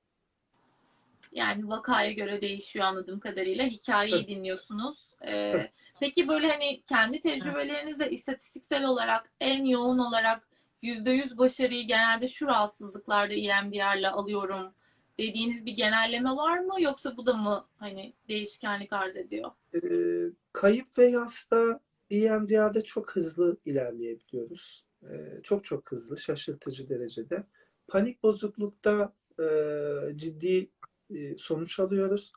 S1: Yani vakaya göre değişiyor anladığım kadarıyla. Hikayeyi
S3: Tabii.
S1: dinliyorsunuz. Ee,
S3: Tabii.
S1: peki böyle hani kendi tecrübelerinizde istatistiksel olarak en yoğun olarak %100 başarıyı genelde şu rahatsızlıklarda EMDR'la alıyorum dediğiniz bir genelleme var mı? Yoksa bu da mı hani değişkenlik arz ediyor?
S3: E, kayıp ve yasta EMDR'da çok hızlı ilerleyebiliyoruz. E, çok çok hızlı, şaşırtıcı derecede. Panik bozuklukta e, ciddi e, sonuç alıyoruz.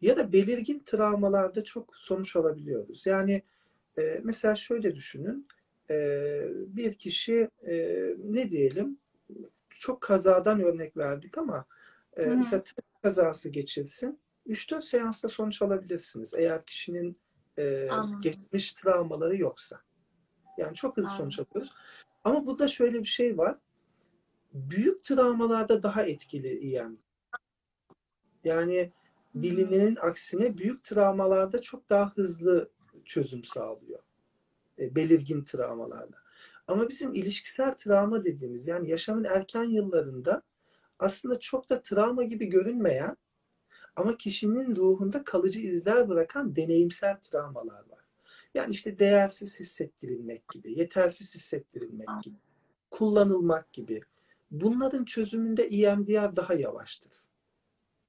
S3: Ya da belirgin travmalarda çok sonuç alabiliyoruz. Yani e, mesela şöyle düşünün. E, bir kişi e, ne diyelim çok kazadan örnek verdik ama e,
S1: hı.
S3: mesela trafik kazası geçirsin. 3-4 seansta sonuç alabilirsiniz. Eğer kişinin e,
S1: Anladım.
S3: geçmiş travmaları yoksa. Yani çok hızlı
S1: Anladım.
S3: sonuç alıyoruz. Ama burada şöyle bir şey var. Büyük travmalarda daha etkili EM. Yani bilinenin aksine büyük travmalarda çok daha hızlı çözüm sağlıyor. E, belirgin travmalarda. Ama bizim ilişkisel travma dediğimiz yani yaşamın erken yıllarında aslında çok da travma gibi görünmeyen ama kişinin ruhunda kalıcı izler bırakan deneyimsel travmalar var. Yani işte değersiz hissettirilmek gibi, yetersiz hissettirilmek gibi, kullanılmak gibi. Bunların çözümünde EMDR daha yavaştır.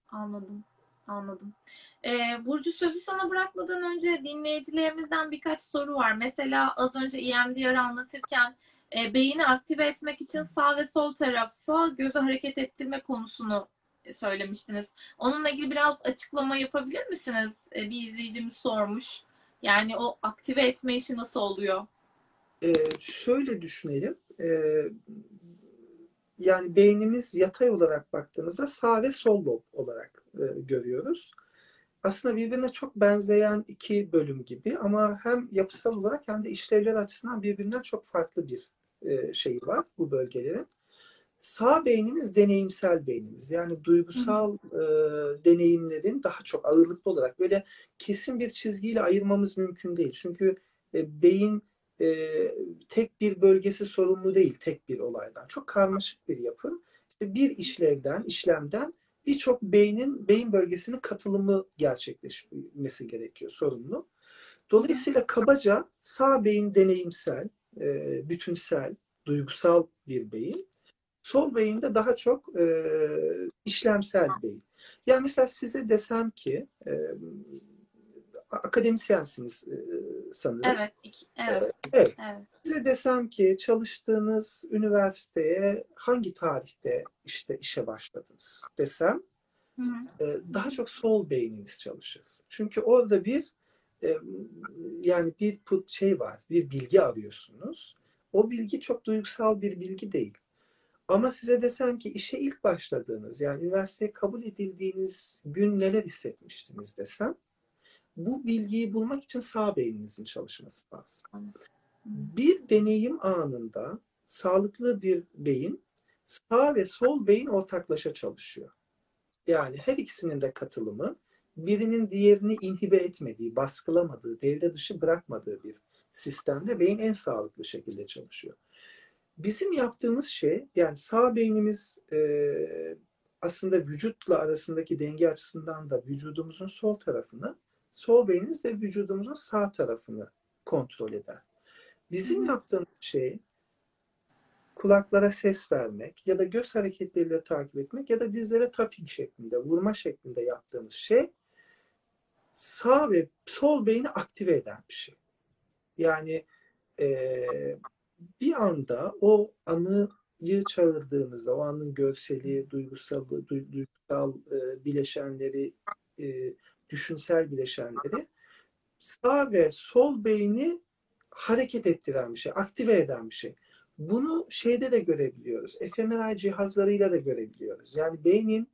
S1: Anladım. Anladım. Ee, Burcu sözü sana bırakmadan önce dinleyicilerimizden birkaç soru var. Mesela az önce EMDR'ı anlatırken e, beyni aktive etmek için sağ ve sol tarafa gözü hareket ettirme konusunu söylemiştiniz. Onunla ilgili biraz açıklama yapabilir misiniz? E, bir izleyicimiz sormuş. Yani o aktive etme işi nasıl oluyor?
S3: Ee, şöyle düşünelim. Ee, yani beynimiz yatay olarak baktığımızda sağ ve sol lob olarak e, görüyoruz. Aslında birbirine çok benzeyen iki bölüm gibi ama hem yapısal olarak hem de işlevler açısından birbirinden çok farklı bir e, şeyi var bu bölgelerin. Sağ beynimiz deneyimsel beynimiz. Yani duygusal e, deneyimlerin daha çok ağırlıklı olarak böyle kesin bir çizgiyle ayırmamız mümkün değil. Çünkü e, beyin e, tek bir bölgesi sorumlu değil tek bir olaydan. Çok karmaşık bir yapı. İşte bir işlevden, işlemden birçok beynin beyin bölgesinin katılımı gerçekleşmesi gerekiyor sorumlu. Dolayısıyla kabaca sağ beyin deneyimsel, e, bütünsel, duygusal bir beyin. Sol beyinde daha çok e, işlemsel beyin. Yani mesela size desem ki e, akademisyensiniz e, sanırım.
S1: Evet. iki- evet.
S3: Evet.
S1: Evet.
S3: Size desem ki çalıştığınız üniversiteye hangi tarihte işte işe başladınız desem
S1: Hı hı.
S3: e, daha çok sol beyniniz çalışır. Çünkü orada bir e, yani bir şey var, bir bilgi arıyorsunuz. O bilgi çok duygusal bir bilgi değil. Ama size desem ki işe ilk başladığınız yani üniversiteye kabul edildiğiniz gün neler hissetmiştiniz desem bu bilgiyi bulmak için sağ beyninizin çalışması lazım. Bir deneyim anında sağlıklı bir beyin sağ ve sol beyin ortaklaşa çalışıyor. Yani her ikisinin de katılımı birinin diğerini inhibe etmediği, baskılamadığı, devre dışı bırakmadığı bir sistemde beyin en sağlıklı şekilde çalışıyor. Bizim yaptığımız şey yani sağ beynimiz e, aslında vücutla arasındaki denge açısından da vücudumuzun sol tarafını, sol beynimiz de vücudumuzun sağ tarafını kontrol eder. Bizim yaptığımız şey kulaklara ses vermek ya da göz hareketleriyle takip etmek ya da dizlere tapping şeklinde, vurma şeklinde yaptığımız şey sağ ve sol beyni aktive eden bir şey. Yani eee, bir anda o anıyı çağırdığımızda, o anın görseli, duygusal, du- duygusal e, bileşenleri, e, düşünsel bileşenleri sağ ve sol beyni hareket ettiren bir şey, aktive eden bir şey. Bunu şeyde de görebiliyoruz. fMRI cihazlarıyla da görebiliyoruz. Yani beynin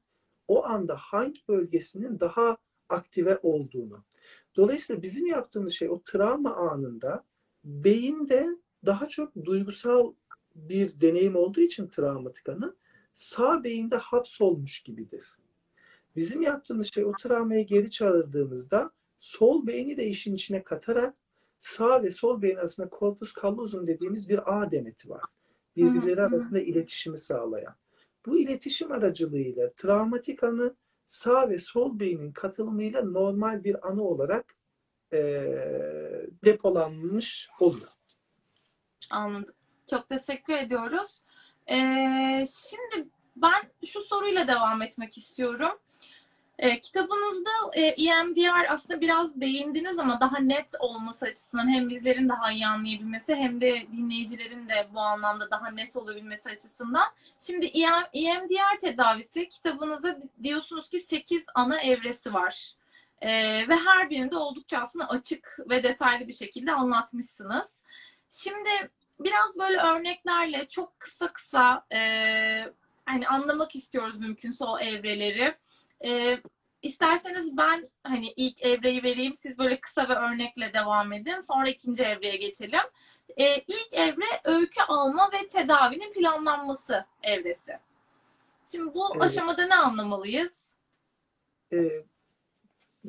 S3: o anda hangi bölgesinin daha aktive olduğunu. Dolayısıyla bizim yaptığımız şey o travma anında beyinde daha çok duygusal bir deneyim olduğu için travmatik anı sağ beyinde hapsolmuş gibidir. Bizim yaptığımız şey o travmayı geri çağırdığımızda sol beyni de işin içine katarak sağ ve sol beyin arasında corpus callosum dediğimiz bir ağ demeti var. Birbirleri arasında iletişimi sağlayan. Bu iletişim aracılığıyla travmatik anı sağ ve sol beynin katılımıyla normal bir anı olarak eee, depolanmış oluyor.
S1: Anladım. Çok teşekkür ediyoruz. Ee, şimdi ben şu soruyla devam etmek istiyorum. Ee, kitabınızda e, EMDR aslında biraz değindiniz ama daha net olması açısından hem bizlerin daha iyi anlayabilmesi hem de dinleyicilerin de bu anlamda daha net olabilmesi açısından. Şimdi EM, EMDR tedavisi kitabınızda diyorsunuz ki 8 ana evresi var. Ee, ve her birinde oldukça aslında açık ve detaylı bir şekilde anlatmışsınız. Şimdi biraz böyle örneklerle çok kısa kısa e, hani anlamak istiyoruz mümkünse o evreleri. E, isterseniz ben hani ilk evreyi vereyim, siz böyle kısa ve örnekle devam edin. Sonra ikinci evreye geçelim. E, ilk evre öykü alma ve tedavinin planlanması evresi. Şimdi bu
S3: Evet.
S1: aşamada ne anlamalıyız?
S3: Eee,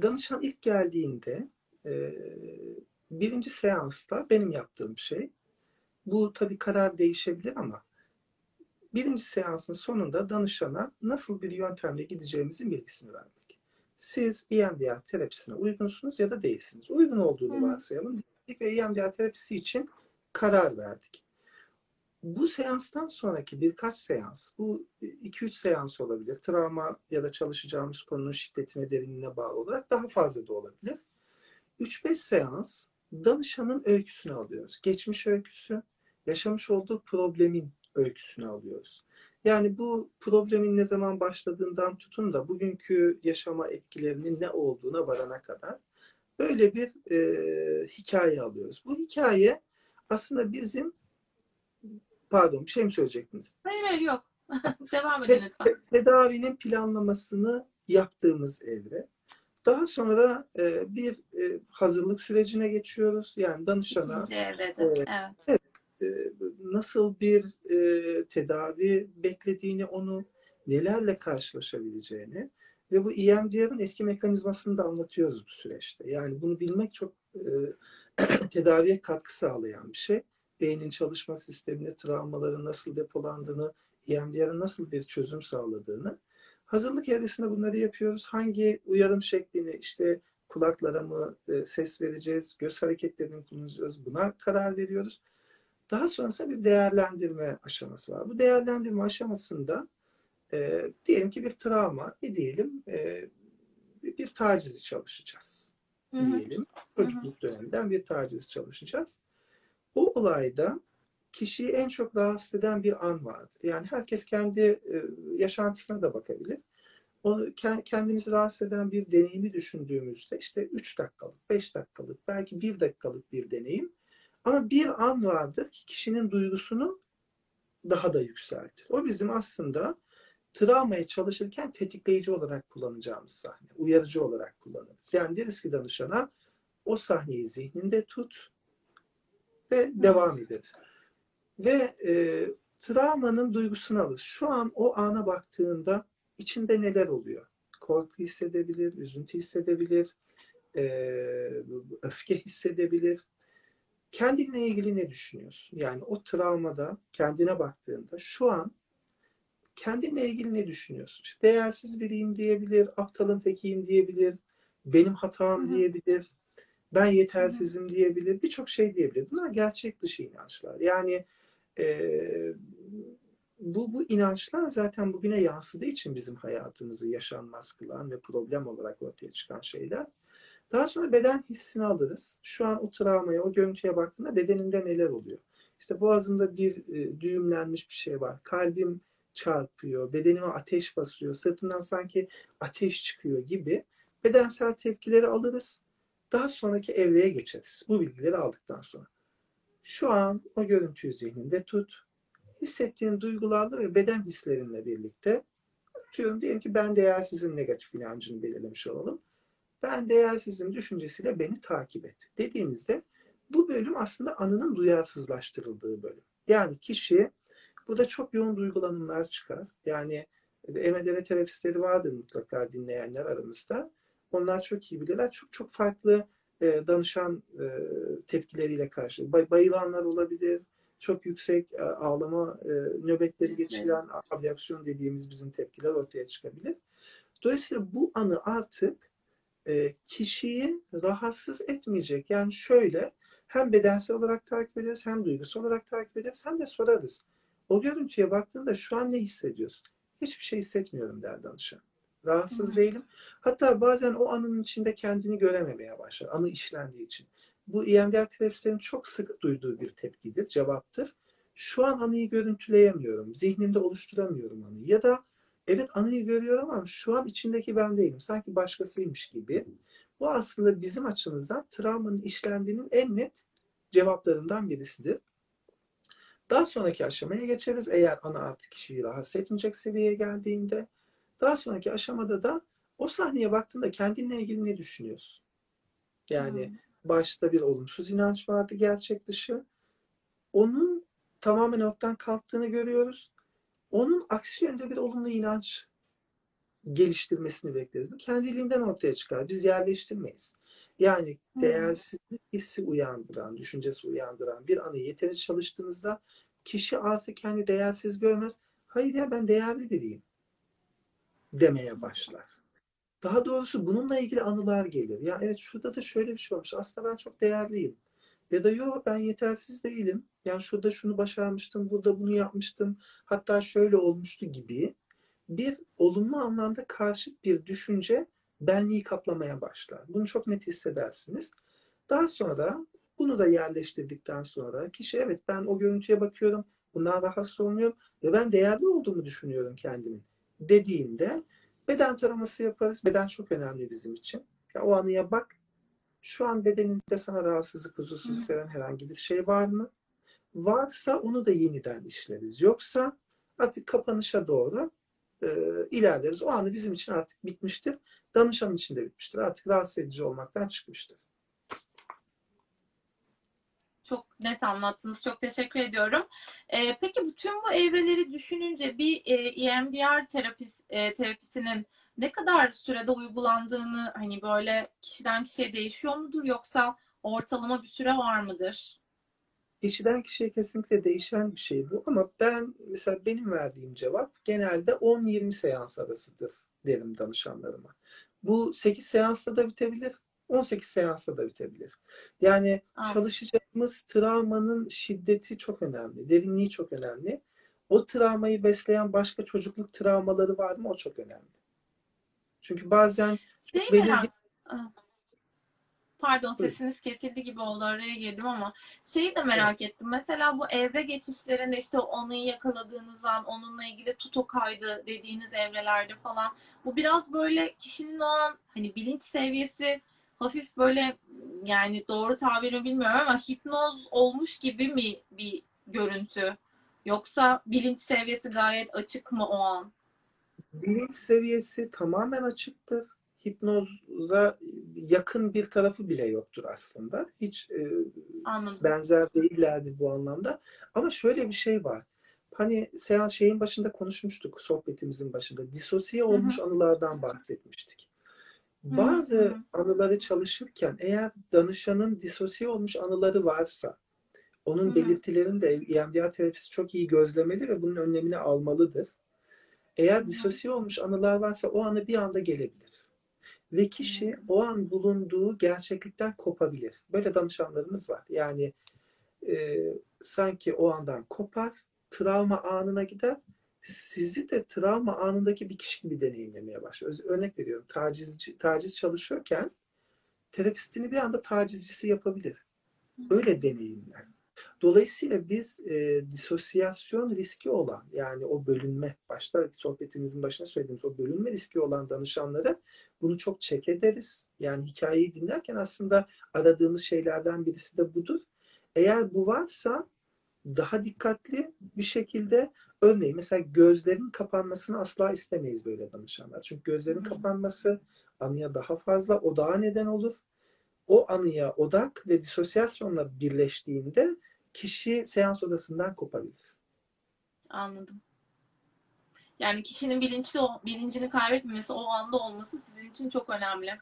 S3: danışan ilk geldiğinde eee, birinci seansta benim yaptığım şey bu tabii karar değişebilir ama birinci seansın sonunda danışana nasıl bir yöntemle gideceğimizin bilgisini vermek. Siz EMDR terapisine uygunsunuz ya da değilsiniz. Uygun olduğunu
S1: Hı
S3: varsayalım. Ve EMDR terapisi için karar verdik. Bu seanstan sonraki birkaç seans, bu 2-3 seans olabilir. Travma ya da çalışacağımız konunun şiddetine, derinliğine bağlı olarak daha fazla da olabilir. 3-5 seans danışanın öyküsünü alıyoruz. Geçmiş öyküsü, yaşamış olduğu problemin öyküsünü alıyoruz. Yani bu problemin ne zaman başladığından tutun da bugünkü yaşama etkilerinin ne olduğuna varana kadar böyle bir e, hikaye alıyoruz. Bu hikaye aslında bizim pardon bir şey mi söyleyecektiniz?
S1: Hayır hayır yok. devam edin lütfen.
S3: te- tedavinin planlamasını yaptığımız evre. Daha sonra e, bir e, hazırlık sürecine geçiyoruz. Yani danışana
S1: İkinci evrede.
S3: Evet.
S1: Evet.
S3: E, nasıl bir e, tedavi beklediğini, onu nelerle karşılaşabileceğini ve bu EMDR'ın etki mekanizmasını da anlatıyoruz bu süreçte. Yani bunu bilmek çok e, tedaviye katkı sağlayan bir şey. Beynin çalışma sistemini, travmaların nasıl depolandığını, EMDR'ın nasıl bir çözüm sağladığını. Hazırlık evresinde bunları yapıyoruz. Hangi uyarım şeklini işte kulaklara mı ses vereceğiz, göz hareketlerini kullanacağız buna karar veriyoruz. Daha sonrasında bir değerlendirme aşaması var. Bu değerlendirme aşamasında e, diyelim ki bir travma, ne diyelim e, bir tacizi çalışacağız.
S1: Hı hı.
S3: Diyelim çocukluk döneminden bir taciz çalışacağız. O olayda kişiyi en çok rahatsız eden bir an vardır. Yani herkes kendi e, yaşantısına da bakabilir. Onu ke- kendimizi rahatsız eden bir deneyimi düşündüğümüzde işte 3 dakikalık, 5 dakikalık, belki 1 dakikalık bir deneyim. Ama bir an vardır ki kişinin duygusunu daha da yükseltir. O bizim aslında travmayı çalışırken tetikleyici olarak kullanacağımız sahne. Uyarıcı olarak kullanırız. Yani deriz ki danışana o sahneyi zihninde tut ve devam ederiz. Ve e, travmanın duygusunu alırız. Şu an o ana baktığında içinde neler oluyor? Korku hissedebilir, üzüntü hissedebilir, e, öfke hissedebilir. Kendinle ilgili ne düşünüyorsun? Yani o travmada kendine baktığında şu an kendinle ilgili ne düşünüyorsun? İşte değersiz biriyim diyebilir, aptalın tekiyim diyebilir, benim hatam
S1: Hı hı.
S3: diyebilir, ben yetersizim diyebilir, birçok şey diyebilir. Bunlar gerçek dışı inançlar. Yani e, bu, bu inançlar zaten bugüne yansıdığı için bizim hayatımızı yaşanmaz kılan ve problem olarak ortaya çıkan şeyler. Daha sonra beden hissini alırız. Şu an o travmaya, o görüntüye baktığında bedeninde neler oluyor? İşte boğazımda bir e, düğümlenmiş bir şey var. Kalbim çarpıyor, bedenime ateş basıyor, sırtından sanki ateş çıkıyor gibi bedensel tepkileri alırız. Daha sonraki evreye geçeriz. Bu bilgileri aldıktan sonra. Şu an o görüntüyü zihninde tut. Hissettiğin duygularla ve beden hislerinle birlikte atıyorum diyelim ki ben değersizim negatif inancını belirlemiş olalım. Ben değersizim düşüncesiyle beni takip et. Dediğimizde bu bölüm aslında anının duyarsızlaştırıldığı bölüm. Yani kişi burada çok yoğun duygulanımlar çıkar. Yani EMDR terapistleri vardır mutlaka dinleyenler aramızda. Onlar çok iyi bilirler. Çok çok farklı e, danışan e, tepkileriyle karşı. Bay, bayılanlar olabilir. Çok yüksek e, ağlama e, nöbetleri geçiren abreaksiyon dediğimiz bizim tepkiler ortaya çıkabilir. Dolayısıyla bu anı artık e, kişiyi rahatsız etmeyecek. Yani şöyle hem bedensel olarak takip ederiz hem duygusal olarak takip ederiz hem de sorarız. O görüntüye baktığında şu an ne hissediyorsun? Hiçbir şey hissetmiyorum der danışan. Rahatsız değilim. Hatta bazen o anın içinde kendini görememeye başlar. Anı işlendiği için. Bu EMDR terapistlerin çok sık duyduğu bir tepkidir, cevaptır. Şu an anıyı görüntüleyemiyorum. Zihnimde oluşturamıyorum anıyı. Ya da evet anıyı görüyorum ama şu an içindeki ben değilim. Sanki başkasıymış gibi. Bu aslında bizim açımızdan travmanın işlendiğinin en net cevaplarından birisidir. Daha sonraki aşamaya geçeriz. Eğer ana artık kişiyi rahatsız etmeyecek seviyeye geldiğinde. Daha sonraki aşamada da o sahneye baktığında kendinle ilgili ne düşünüyorsun? Yani
S1: Hmm.
S3: başta bir olumsuz inanç vardı gerçek dışı. Onun tamamen ortadan kalktığını görüyoruz. Onun aksi yönde bir olumlu inanç geliştirmesini bekleriz. Bu kendiliğinden ortaya çıkar. Biz yerleştirmeyiz. Yani değersizlik hissi uyandıran, düşüncesi uyandıran bir anı yeterince çalıştığınızda kişi artık kendi değersiz görmez. Hayır ya ben değerli biriyim demeye başlar. Daha doğrusu bununla ilgili anılar gelir. Ya evet şurada da şöyle bir şey olmuş. Aslında ben çok değerliyim. Ya da yok ben yetersiz değilim. Yani şurada şunu başarmıştım, burada bunu yapmıştım. Hatta şöyle olmuştu gibi bir olumlu anlamda karşıt bir düşünce benliği kaplamaya başlar. Bunu çok net hissedersiniz. Daha sonra bunu da yerleştirdikten sonra kişi evet ben o görüntüye bakıyorum. Bundan rahatsız olmuyorum ve ben değerli olduğumu düşünüyorum kendimin dediğinde beden taraması yaparız. Beden çok önemli bizim için. Ya o anıya bak. Şu an bedeninde sana rahatsızlık, huzursuzluk veren herhangi bir şey var mı? Varsa onu da yeniden işleriz. Yoksa artık kapanışa doğru e, ilerleriz. O anı bizim için artık bitmiştir. Danışanın için de bitmiştir. Artık rahatsız edici olmaktan çıkmıştır.
S1: çok net anlattınız. Çok teşekkür ediyorum. Ee, peki bütün bu evreleri düşününce bir e, EMDR terapis, e, terapisinin ne kadar sürede uygulandığını hani böyle kişiden kişiye değişiyor mudur yoksa ortalama bir süre var mıdır?
S3: Kişiden kişiye kesinlikle değişen bir şey bu ama ben mesela benim verdiğim cevap genelde 10-20 seans arasıdır derim danışanlarıma. Bu 8 seansta da bitebilir, 18 seansta da bitebilir. Yani
S1: Anladım.
S3: çalışacağımız travmanın şiddeti çok önemli, derinliği çok önemli. O travmayı besleyen başka çocukluk travmaları var mı? O çok önemli. Çünkü bazen
S1: Şey
S3: belirgin
S1: merak Pardon sesiniz kesildi gibi oldu araya girdim ama şeyi de merak ettim. Mesela bu evre geçişlerinde işte o anıyı yakaladığınız an onunla ilgili tuto kaydı dediğiniz evrelerde falan bu biraz böyle kişinin o an hani bilinç seviyesi hafif böyle yani doğru tabiri bilmiyorum ama hipnoz olmuş gibi mi bir görüntü? Yoksa bilinç seviyesi gayet açık mı o an?
S3: Bilinç seviyesi tamamen açıktır. Hipnoza yakın bir tarafı bile yoktur aslında. Hiç e,
S1: Anladım.
S3: benzer değillerdi bu anlamda. Ama şöyle bir şey var. Hani seans şeyin başında konuşmuştuk, sohbetimizin başında. Disosiye olmuş anılardan bahsetmiştik. Bazı
S1: hı.
S3: anıları çalışırken eğer danışanın disosiye olmuş anıları varsa onun
S1: Hı hı.
S3: belirtilerini de EMDR terapisi çok iyi gözlemeli ve bunun önlemini almalıdır. Eğer disosiye olmuş anılar varsa o anı bir anda gelebilir. Ve kişi o an bulunduğu gerçeklikten kopabilir. Böyle danışanlarımız var. Yani e, sanki o andan kopar, travma anına gider. Sizi de travma anındaki bir kişi gibi deneyimlemeye başlar. Öz- Örnek veriyorum. Tacizci, taciz çalışıyorken terapistini bir anda tacizcisi yapabilir. Öyle deneyimler. Dolayısıyla biz e, disosyasyon riski olan yani o bölünme başta sohbetimizin başına söylediğimiz o bölünme riski olan danışanlara bunu çok çek ederiz. Yani hikayeyi dinlerken aslında aradığımız şeylerden birisi de budur. Eğer bu varsa daha dikkatli bir şekilde örneğin mesela gözlerin kapanmasını asla istemeyiz böyle danışanlar. Çünkü gözlerin kapanması anıya daha fazla odağa neden olur. O anıya odak ve disosyasyonla birleştiğinde kişi seans odasından kopabilir.
S1: Anladım. Yani kişinin bilinçli bilincini kaybetmemesi, o anda olması sizin için çok önemli.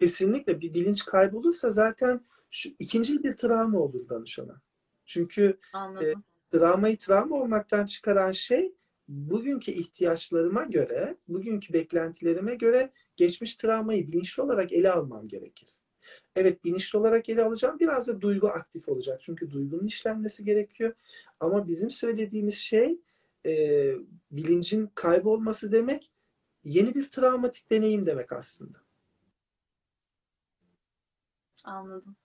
S3: Kesinlikle bir bilinç kaybolursa zaten şu ikinci bir travma olur danışana. Çünkü
S1: Anladım.
S3: travmayı travma olmaktan çıkaran şey bugünkü ihtiyaçlarıma göre, bugünkü beklentilerime göre geçmiş travmayı bilinçli olarak ele almam gerekir. Evet bilinçli olarak ele alacağım. Biraz da duygu aktif olacak. Çünkü duygunun işlenmesi gerekiyor. Ama bizim söylediğimiz şey e, bilincin kaybolması demek yeni bir travmatik deneyim demek aslında.
S1: Anladım.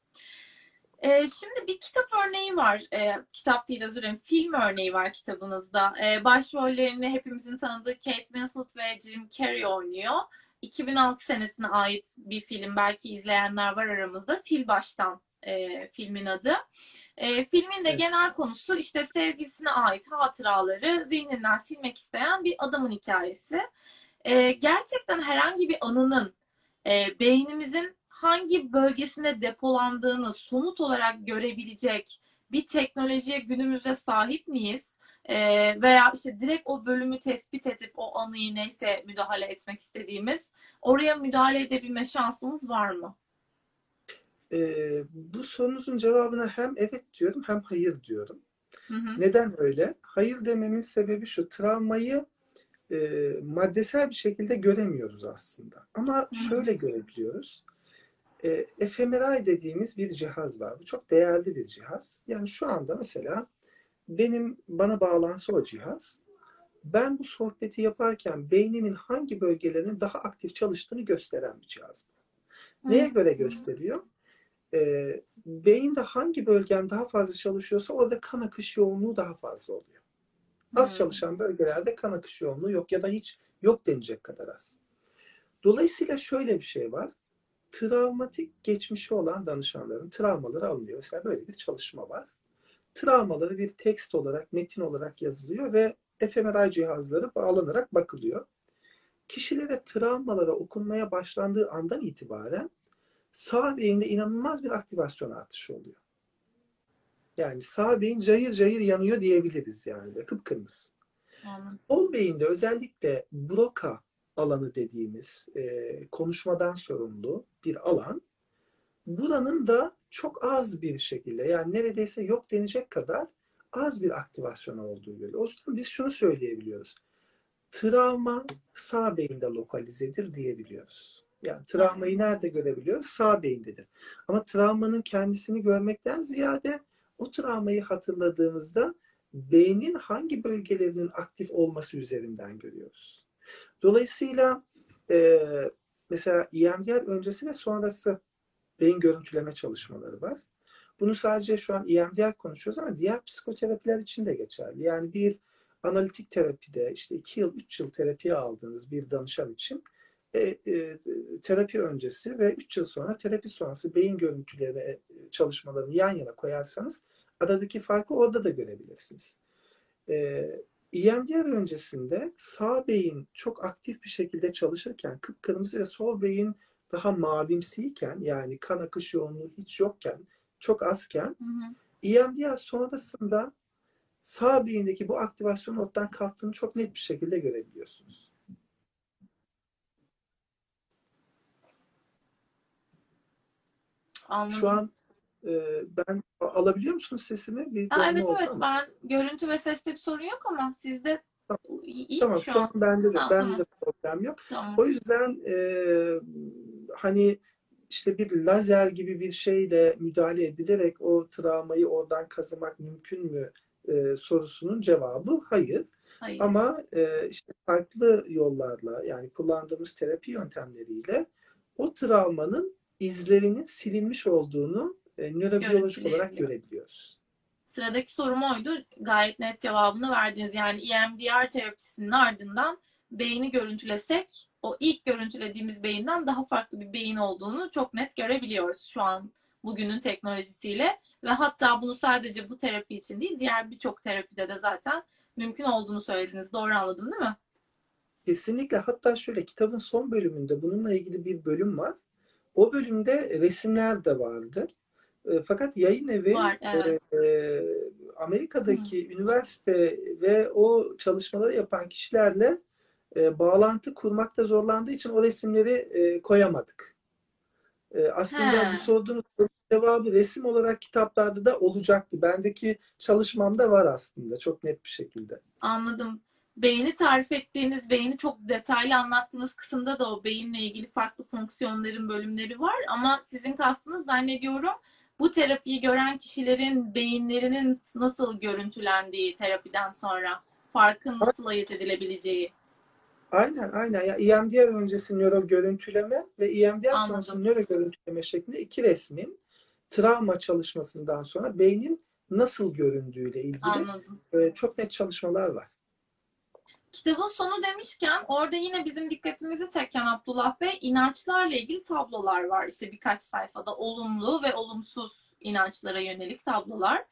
S1: Ee, şimdi bir kitap örneği var. Ee, kitap değil özür dilerim. Film örneği var kitabınızda. Ee, başrollerini hepimizin tanıdığı Kate Winslet ve Jim Carrey oynuyor. 2006 senesine ait bir film. Belki izleyenler var aramızda. Sil Baştan e, filmin adı. E, filmin de
S3: Evet.
S1: genel konusu işte sevgilisine ait hatıraları zihninden silmek isteyen bir adamın hikayesi. E, gerçekten herhangi bir anının e, beynimizin hangi bölgesinde depolandığını somut olarak görebilecek bir teknolojiye günümüzde sahip miyiz? E, veya işte direkt o bölümü tespit edip o anıyı neyse müdahale etmek istediğimiz oraya müdahale edebilme şansımız var mı?
S3: Ee, bu sorunuzun cevabına hem evet diyorum hem hayır diyorum.
S1: Hı hı.
S3: Neden öyle? Hayır dememin sebebi şu. Travmayı e, maddesel bir şekilde göremiyoruz aslında. Ama
S1: hı.
S3: şöyle görebiliyoruz. E, fMRI dediğimiz bir cihaz var. Bu çok değerli bir cihaz. Yani şu anda mesela benim bana bağlansa o cihaz ben bu sohbeti yaparken beynimin hangi bölgelerinin daha aktif çalıştığını gösteren bir cihaz. Neye göre gösteriyor? Ee, beyinde hangi bölgem daha fazla çalışıyorsa orada kan akış yoğunluğu daha fazla oluyor. Az
S1: Hmm.
S3: çalışan bölgelerde kan akış yoğunluğu yok ya da hiç yok denecek kadar az. Dolayısıyla şöyle bir şey var. Travmatik geçmişi olan danışanların travmaları alınıyor. Mesela böyle bir çalışma var. Travmaları bir tekst olarak, metin olarak yazılıyor ve fMRI cihazları bağlanarak bakılıyor. Kişilere travmalara okunmaya başlandığı andan itibaren sağ beyinde inanılmaz bir aktivasyon artışı oluyor. Yani sağ beyin cayır cayır yanıyor diyebiliriz yani. Kıpkırmızı.
S1: Anladım.
S3: Sol beyinde özellikle Broca alanı dediğimiz e, konuşmadan sorumlu bir alan. Buranın da çok az bir şekilde yani neredeyse yok denecek kadar az bir aktivasyon olduğu görülüyor. O yüzden biz şunu söyleyebiliyoruz. Travma sağ beyinde lokalizedir diyebiliyoruz. Yani travmayı nerede görebiliyoruz? Sağ beyindedir. Ama travmanın kendisini görmekten ziyade o travmayı hatırladığımızda beynin hangi bölgelerinin aktif olması üzerinden görüyoruz. Dolayısıyla e, mesela EMDR öncesi ve sonrası beyin görüntüleme çalışmaları var. Bunu sadece şu an EMDR konuşuyoruz ama diğer psikoterapiler için de geçerli. Yani bir analitik terapide işte 2 yıl, 3 yıl terapiye aldığınız bir danışan için e, e, terapi öncesi ve 3 yıl sonra terapi sonrası beyin görüntüleri e, çalışmalarını yan yana koyarsanız aradaki farkı orada da görebilirsiniz. E, EMDR öncesinde sağ beyin çok aktif bir şekilde çalışırken kıpkırmızı ve sol beyin daha mavimsiyken yani kan akış yoğunluğu hiç yokken çok azken
S1: Hı hı.
S3: EMDR sonrasında sağ beyindeki bu aktivasyon ortadan kalktığını çok net bir şekilde görebiliyorsunuz.
S1: Anladım.
S3: Şu an e, ben alabiliyor musunuz sesimi? Bir donma
S1: evet evet
S3: ama.
S1: ben görüntü ve seste bir sorun yok ama sizde iyi, iyi
S3: Tamam
S1: şu
S3: şu
S1: an.
S3: an bende de
S1: Ha,
S3: bende
S1: tamam.
S3: de problem yok.
S1: Tamam.
S3: O yüzden e, hani işte bir lazer gibi bir şeyle müdahale edilerek o travmayı oradan kazımak mümkün mü e, sorusunun cevabı hayır.
S1: Hayır.
S3: Ama e, işte farklı yollarla yani kullandığımız terapi yöntemleriyle o travmanın izlerinin silinmiş olduğunu e, nörobiyolojik olarak görebiliyoruz.
S1: Sıradaki sorum oydu. Gayet net cevabını verdiniz. Yani EMDR terapisinin ardından beyni görüntülesek o ilk görüntülediğimiz beyinden daha farklı bir beyin olduğunu çok net görebiliyoruz şu an bugünün teknolojisiyle ve hatta bunu sadece bu terapi için değil diğer birçok terapide de zaten mümkün olduğunu söylediniz. Doğru anladım değil mi?
S3: Kesinlikle. Hatta şöyle kitabın son bölümünde bununla ilgili bir bölüm var. O bölümde resimler de vardı. E, fakat yayın evi
S1: Var, evet.
S3: e, e, Amerika'daki üniversite ve o çalışmaları yapan kişilerle e, bağlantı kurmakta zorlandığı için o resimleri e, koyamadık. E, aslında
S1: He.
S3: bu sorduğunuz cevabı resim olarak kitaplarda da olacaktı. Bendeki çalışmamda var aslında çok net bir şekilde.
S1: Anladım. Beyni tarif ettiğiniz, beyni çok detaylı anlattığınız kısımda da o beyinle ilgili farklı fonksiyonların bölümleri var. Ama sizin kastınız zannediyorum bu terapiyi gören kişilerin beyinlerinin nasıl görüntülendiği terapiden sonra farkın nasıl ayırt edilebileceği.
S3: Aynen aynen. Ya EMDR öncesi nöro görüntüleme ve EMDR
S1: Anladım.
S3: sonrası nöro görüntüleme şeklinde iki resmin travma çalışmasından sonra beynin nasıl göründüğüyle ilgili
S1: Anladım.
S3: e, çok net çalışmalar var.
S1: Kitabın sonu demişken orada yine bizim dikkatimizi çeken Abdullah Bey inançlarla ilgili tablolar var. İşte birkaç sayfada olumlu ve olumsuz inançlara yönelik tablolar.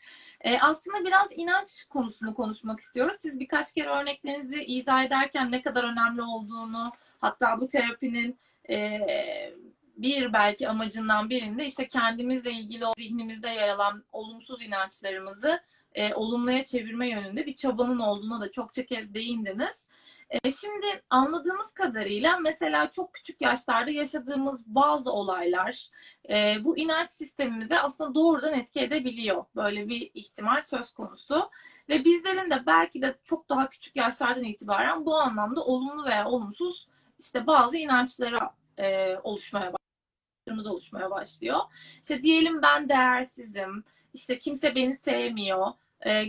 S1: Ee, aslında biraz inanç konusunu konuşmak istiyoruz. Siz birkaç kere örneklerinizi izah ederken ne kadar önemli olduğunu, hatta bu terapinin e, bir belki amacından birinde işte kendimizle ilgili o zihnimizde yer alan olumsuz inançlarımızı e, olumluya çevirme yönünde bir çabanın olduğuna da çokça kez değindiniz. E, şimdi anladığımız kadarıyla mesela çok küçük yaşlarda yaşadığımız bazı olaylar e, bu inanç sistemimize aslında doğrudan etki edebiliyor. Böyle bir ihtimal söz konusu. Ve bizlerin de belki de çok daha küçük yaşlardan itibaren bu anlamda olumlu veya olumsuz işte bazı inançlara e, oluşmaya başlıyor. oluşmaya başlıyor. İşte diyelim ben değersizim, işte kimse beni sevmiyor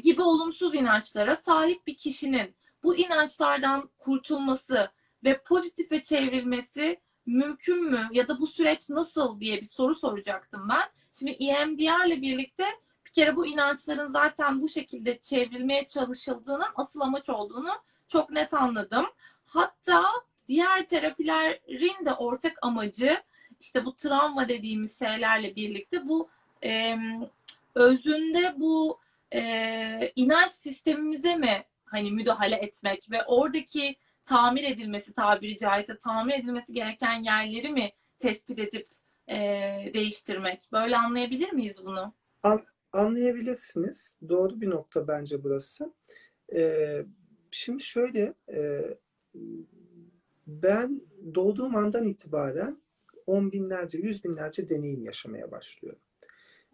S1: gibi olumsuz inançlara sahip bir kişinin bu inançlardan kurtulması ve pozitife çevrilmesi mümkün mü ya da bu süreç nasıl diye bir soru soracaktım ben. Şimdi EMDR ile birlikte bir kere bu inançların zaten bu şekilde çevrilmeye çalışıldığının asıl amaç olduğunu çok net anladım. Hatta diğer terapilerin de ortak amacı işte bu travma dediğimiz şeylerle birlikte bu e, özünde bu e, inanç sistemimize mi hani müdahale etmek ve oradaki tamir edilmesi tabiri caizse tamir edilmesi gereken yerleri mi tespit edip e, değiştirmek? Böyle anlayabilir miyiz bunu?
S3: anlayabilirsiniz. Doğru bir nokta bence burası. Ee, şimdi şöyle e, ben doğduğum andan itibaren on binlerce, yüz binlerce deneyim yaşamaya başlıyorum.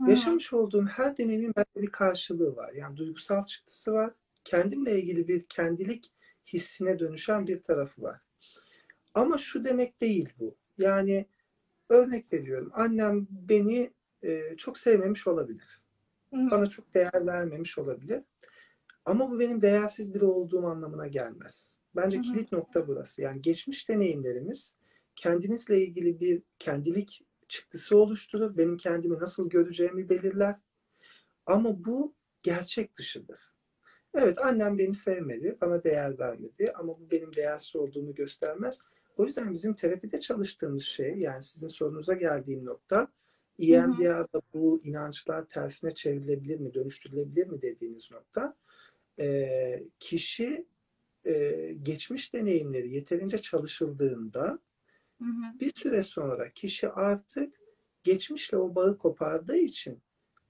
S1: Hı.
S3: Yaşamış olduğum her deneyimin bende bir karşılığı var. Yani duygusal çıktısı var. Kendimle ilgili bir kendilik hissine dönüşen bir tarafı var. Ama şu demek değil bu. Yani örnek veriyorum. Annem beni e, çok sevmemiş olabilir.
S1: Hı hı.
S3: Bana çok değer vermemiş olabilir. Ama bu benim değersiz biri olduğum anlamına gelmez. Bence
S1: Hı hı.
S3: kilit nokta burası. Yani geçmiş deneyimlerimiz kendimizle ilgili bir kendilik çıktısı oluşturur. Benim kendimi nasıl göreceğimi belirler. Ama bu gerçek dışıdır. Evet annem beni sevmedi, bana değer vermedi ama bu benim değersiz olduğumu göstermez. O yüzden bizim terapide çalıştığımız şey, yani sizin sorunuza geldiğim nokta, EMDR'da bu inançlar tersine çevrilebilir mi, dönüştürülebilir mi dediğiniz nokta, e, kişi e, geçmiş deneyimleri yeterince çalışıldığında
S1: Hı hı.
S3: bir süre sonra kişi artık geçmişle o bağı kopardığı için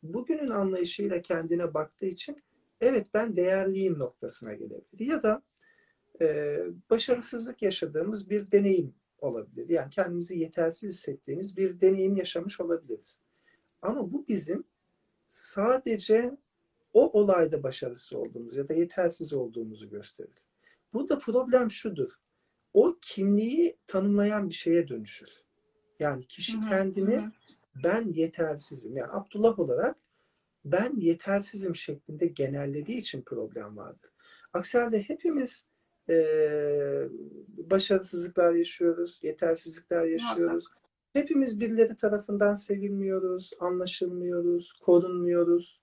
S3: bugünün anlayışıyla kendine baktığı için evet ben değerliyim noktasına gelebilir. Ya da e, başarısızlık yaşadığımız bir deneyim olabilir. Yani kendimizi yetersiz hissettiğimiz bir deneyim yaşamış olabiliriz. Ama bu bizim sadece o olayda başarısız olduğumuz ya da yetersiz olduğumuzu gösterir. Burada problem şudur. O kimliği tanımlayan bir şeye dönüşür. Yani kişi kendini ben yetersizim. Yani Abdullah olarak ben yetersizim şeklinde genellediği için problem vardır. Aksi halde hepimiz eee, başarısızlıklar yaşıyoruz, yetersizlikler yaşıyoruz. Hepimiz birileri tarafından sevilmiyoruz, anlaşılmıyoruz, korunmuyoruz.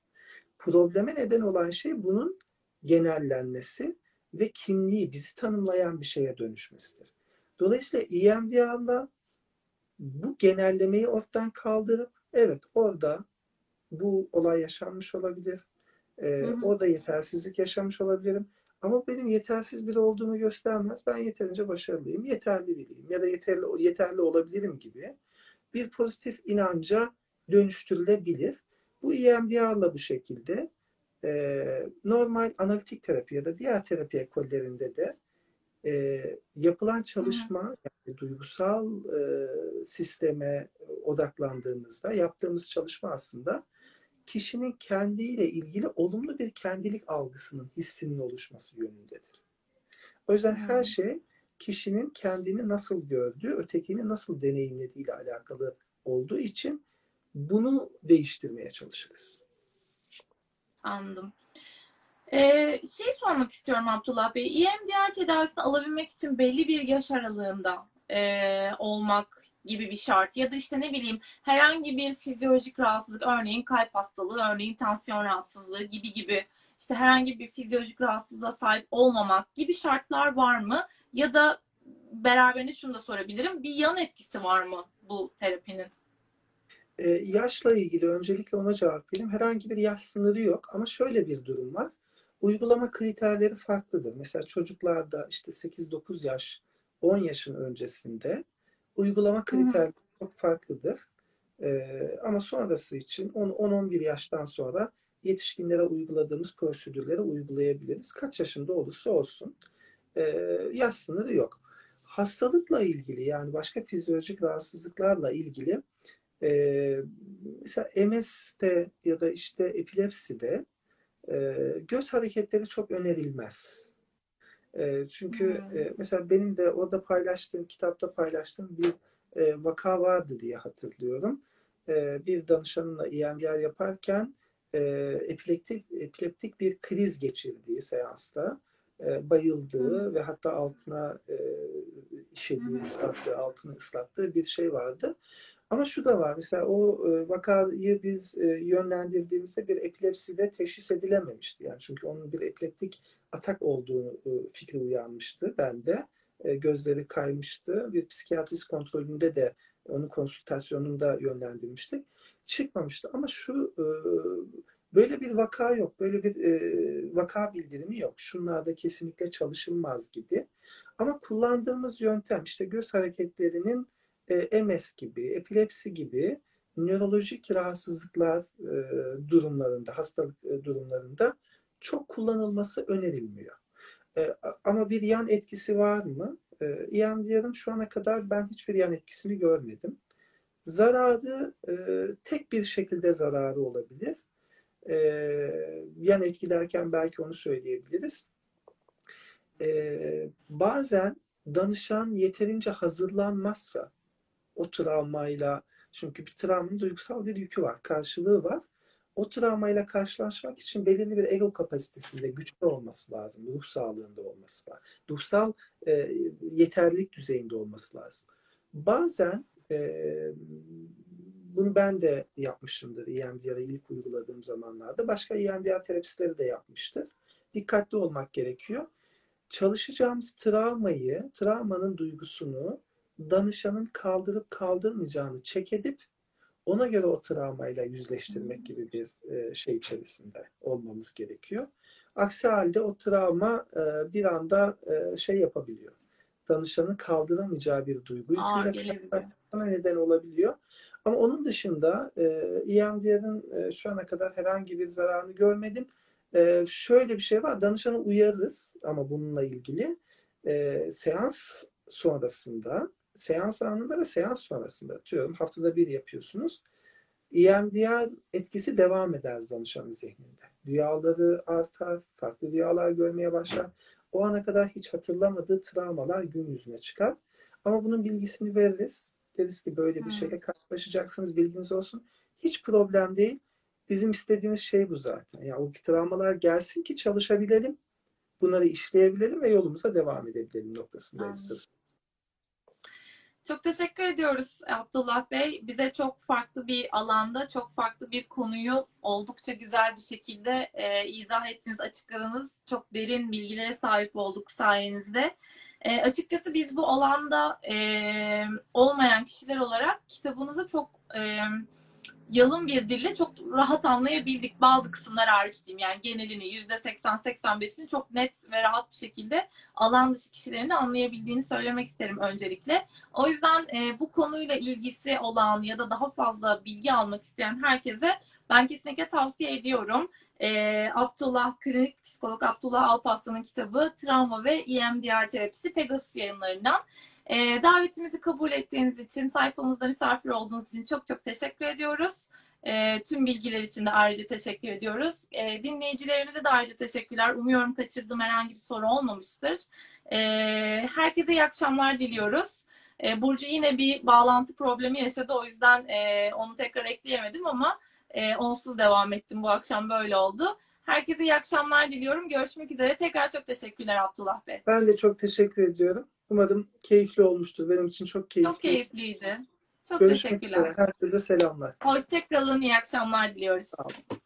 S3: Probleme neden olan şey bunun genellenmesi ve kimliği bizi tanımlayan bir şeye dönüşmesidir. Dolayısıyla EMDR'la bu genellemeyi ortadan kaldırıp evet orada bu olay yaşanmış olabilir. Ee,
S1: Hı hı.
S3: orada yetersizlik yaşamış olabilirim. Ama benim yetersiz biri olduğumu göstermez. Ben yeterince başarılıyım, yeterli biriyim ya da yeterli yeterli olabilirim gibi bir pozitif inanca dönüştürülebilir. Bu EMDR'la bu şekilde e, normal analitik terapi ya da diğer terapi ekollerinde de e, yapılan çalışma yani duygusal e, sisteme odaklandığımızda yaptığımız çalışma aslında kişinin kendiyle ilgili olumlu bir kendilik algısının hissinin oluşması yönündedir. O yüzden her
S1: Hmm.
S3: şey kişinin kendini nasıl gördüğü, ötekini nasıl deneyimlediği ile alakalı olduğu için bunu değiştirmeye çalışırız.
S1: Anladım. Ee, şey sormak istiyorum Abdullah Bey. EMDR tedavisini alabilmek için belli bir yaş aralığında e, olmak gibi bir şart ya da işte ne bileyim herhangi bir fizyolojik rahatsızlık örneğin kalp hastalığı, örneğin tansiyon rahatsızlığı gibi gibi işte herhangi bir fizyolojik rahatsızlığa sahip olmamak gibi şartlar var mı? Ya da beraberinde şunu da sorabilirim. Bir yan etkisi var mı bu terapinin?
S3: Ee, yaşla ilgili öncelikle ona cevap vereyim. Herhangi bir yaş sınırı yok ama şöyle bir durum var. Uygulama kriterleri farklıdır. Mesela çocuklarda işte 8-9 yaş, 10 yaşın öncesinde uygulama kriterleri çok farklıdır. Ee, ama sonrası için 10-11 yaştan sonra yetişkinlere uyguladığımız prosedürleri uygulayabiliriz. Kaç yaşında olursa olsun. Ee, yaş sınırı yok. Hastalıkla ilgili yani başka fizyolojik rahatsızlıklarla ilgili e, mesela MS'de ya da işte epilepside e, göz hareketleri çok önerilmez. E, çünkü
S1: Hmm.
S3: e, mesela benim de orada paylaştığım, kitapta paylaştığım bir e, vaka vardı diye hatırlıyorum. E, bir danışanımla EMDR yaparken e, epileptik, epileptik bir kriz geçirdiği seansta e, bayıldığı ve hatta altına e, işediği, ıslattığı, altını ıslattığı bir şey vardı. Ama şu da var. Mesela o e, vakayı biz e, yönlendirdiğimizde bir epilepsiyle teşhis edilememişti. Yani çünkü onun bir epileptik atak olduğu fikri uyanmıştı bende. Gözleri kaymıştı. Bir psikiyatrist kontrolünde de onun konsültasyonunda yönlendirmiştik. Çıkmamıştı. Ama şu böyle bir vaka yok. Böyle bir e, vaka bildirimi yok. Şunlarda kesinlikle çalışılmaz gibi. Ama kullandığımız yöntem işte göz hareketlerinin e, MS gibi, epilepsi gibi nörolojik rahatsızlıklar e, durumlarında, hastalık e, durumlarında çok kullanılması önerilmiyor. E, ama bir yan etkisi var mı? E, EMDR'ın şu ana kadar ben hiçbir yan etkisini görmedim. Zararı e, tek bir şekilde zararı olabilir. E, yan etkilerken belki onu söyleyebiliriz. E, bazen danışan yeterince hazırlanmazsa o travmayla çünkü bir travmanın duygusal bir yükü var, karşılığı var. O travmayla karşılaşmak için belirli bir ego kapasitesinde güçlü olması lazım. Ruh sağlığında olması lazım. Ruhsal e, yeterlilik düzeyinde olması lazım. Bazen e, bunu ben de yapmışımdır EMDR'ı ilk uyguladığım zamanlarda. Başka EMDR terapistleri de yapmıştır. Dikkatli olmak gerekiyor. Çalışacağımız travmayı, travmanın duygusunu danışanın kaldırıp kaldırmayacağını çek edip ona göre o travmayla yüzleştirmek gibi bir e, şey içerisinde olmamız gerekiyor. Aksi halde o travma e, bir anda e, şey yapabiliyor. Danışanın kaldıramayacağı bir duygu yüküyle neden olabiliyor. Ama onun dışında e, EMDR'ın e, şu ana kadar herhangi bir zararını görmedim. E, şöyle bir şey var. Danışanı uyarırız ama bununla ilgili e, seans sonrasında seans anında ve seans sonrasında atıyorum haftada bir yapıyorsunuz. EMDR etkisi devam eder danışanın zihninde. Rüyaları artar, farklı rüyalar görmeye başlar. O ana kadar hiç hatırlamadığı travmalar gün yüzüne çıkar. Ama bunun bilgisini veririz. Deriz ki böyle bir
S1: Hmm.
S3: şeyle karşılaşacaksınız bilginiz olsun. Hiç problem değil. Bizim istediğimiz şey bu zaten. Yani o travmalar gelsin ki çalışabilelim. Bunları işleyebilelim ve yolumuza devam edebilelim noktasındayızdır.
S1: Çok teşekkür ediyoruz Abdullah Bey. Bize çok farklı bir alanda, çok farklı bir konuyu oldukça güzel bir şekilde e, izah ettiniz, açıkladınız. Çok derin bilgilere sahip olduk sayenizde. E, açıkçası biz bu alanda e, olmayan kişiler olarak kitabınızı çok e, yalın bir dille çok rahat anlayabildik. Bazı kısımlar hariç diyeyim yani genelini %80-85'ini çok net ve rahat bir şekilde alan dışı kişilerin de anlayabildiğini söylemek isterim öncelikle. O yüzden e, bu konuyla ilgisi olan ya da daha fazla bilgi almak isteyen herkese ben kesinlikle tavsiye ediyorum. E, Abdullah, klinik psikolog Abdullah Alpaslan'ın kitabı Travma ve EMDR Terapisi Pegasus yayınlarından. E, davetimizi kabul ettiğiniz için, sayfamızda misafir olduğunuz için çok çok teşekkür ediyoruz. E, tüm bilgiler için de ayrıca teşekkür ediyoruz. E, dinleyicilerimize de ayrıca teşekkürler. Umuyorum kaçırdığım herhangi bir soru olmamıştır. E, herkese iyi akşamlar diliyoruz. E, Burcu yine bir bağlantı problemi yaşadı. O yüzden e, onu tekrar ekleyemedim ama e, onsuz devam ettim. Bu akşam böyle oldu. Herkese iyi akşamlar diliyorum. Görüşmek üzere. Tekrar çok teşekkürler Abdullah Bey.
S3: Ben de çok teşekkür ediyorum. Umarım keyifli olmuştur. Benim için çok keyifli.
S1: Çok keyifliydi. Çok
S3: Görüşmek
S1: teşekkürler.
S3: üzere. Herkese selamlar.
S1: Hoşçakalın. İyi akşamlar diliyoruz.
S3: Sağ olun.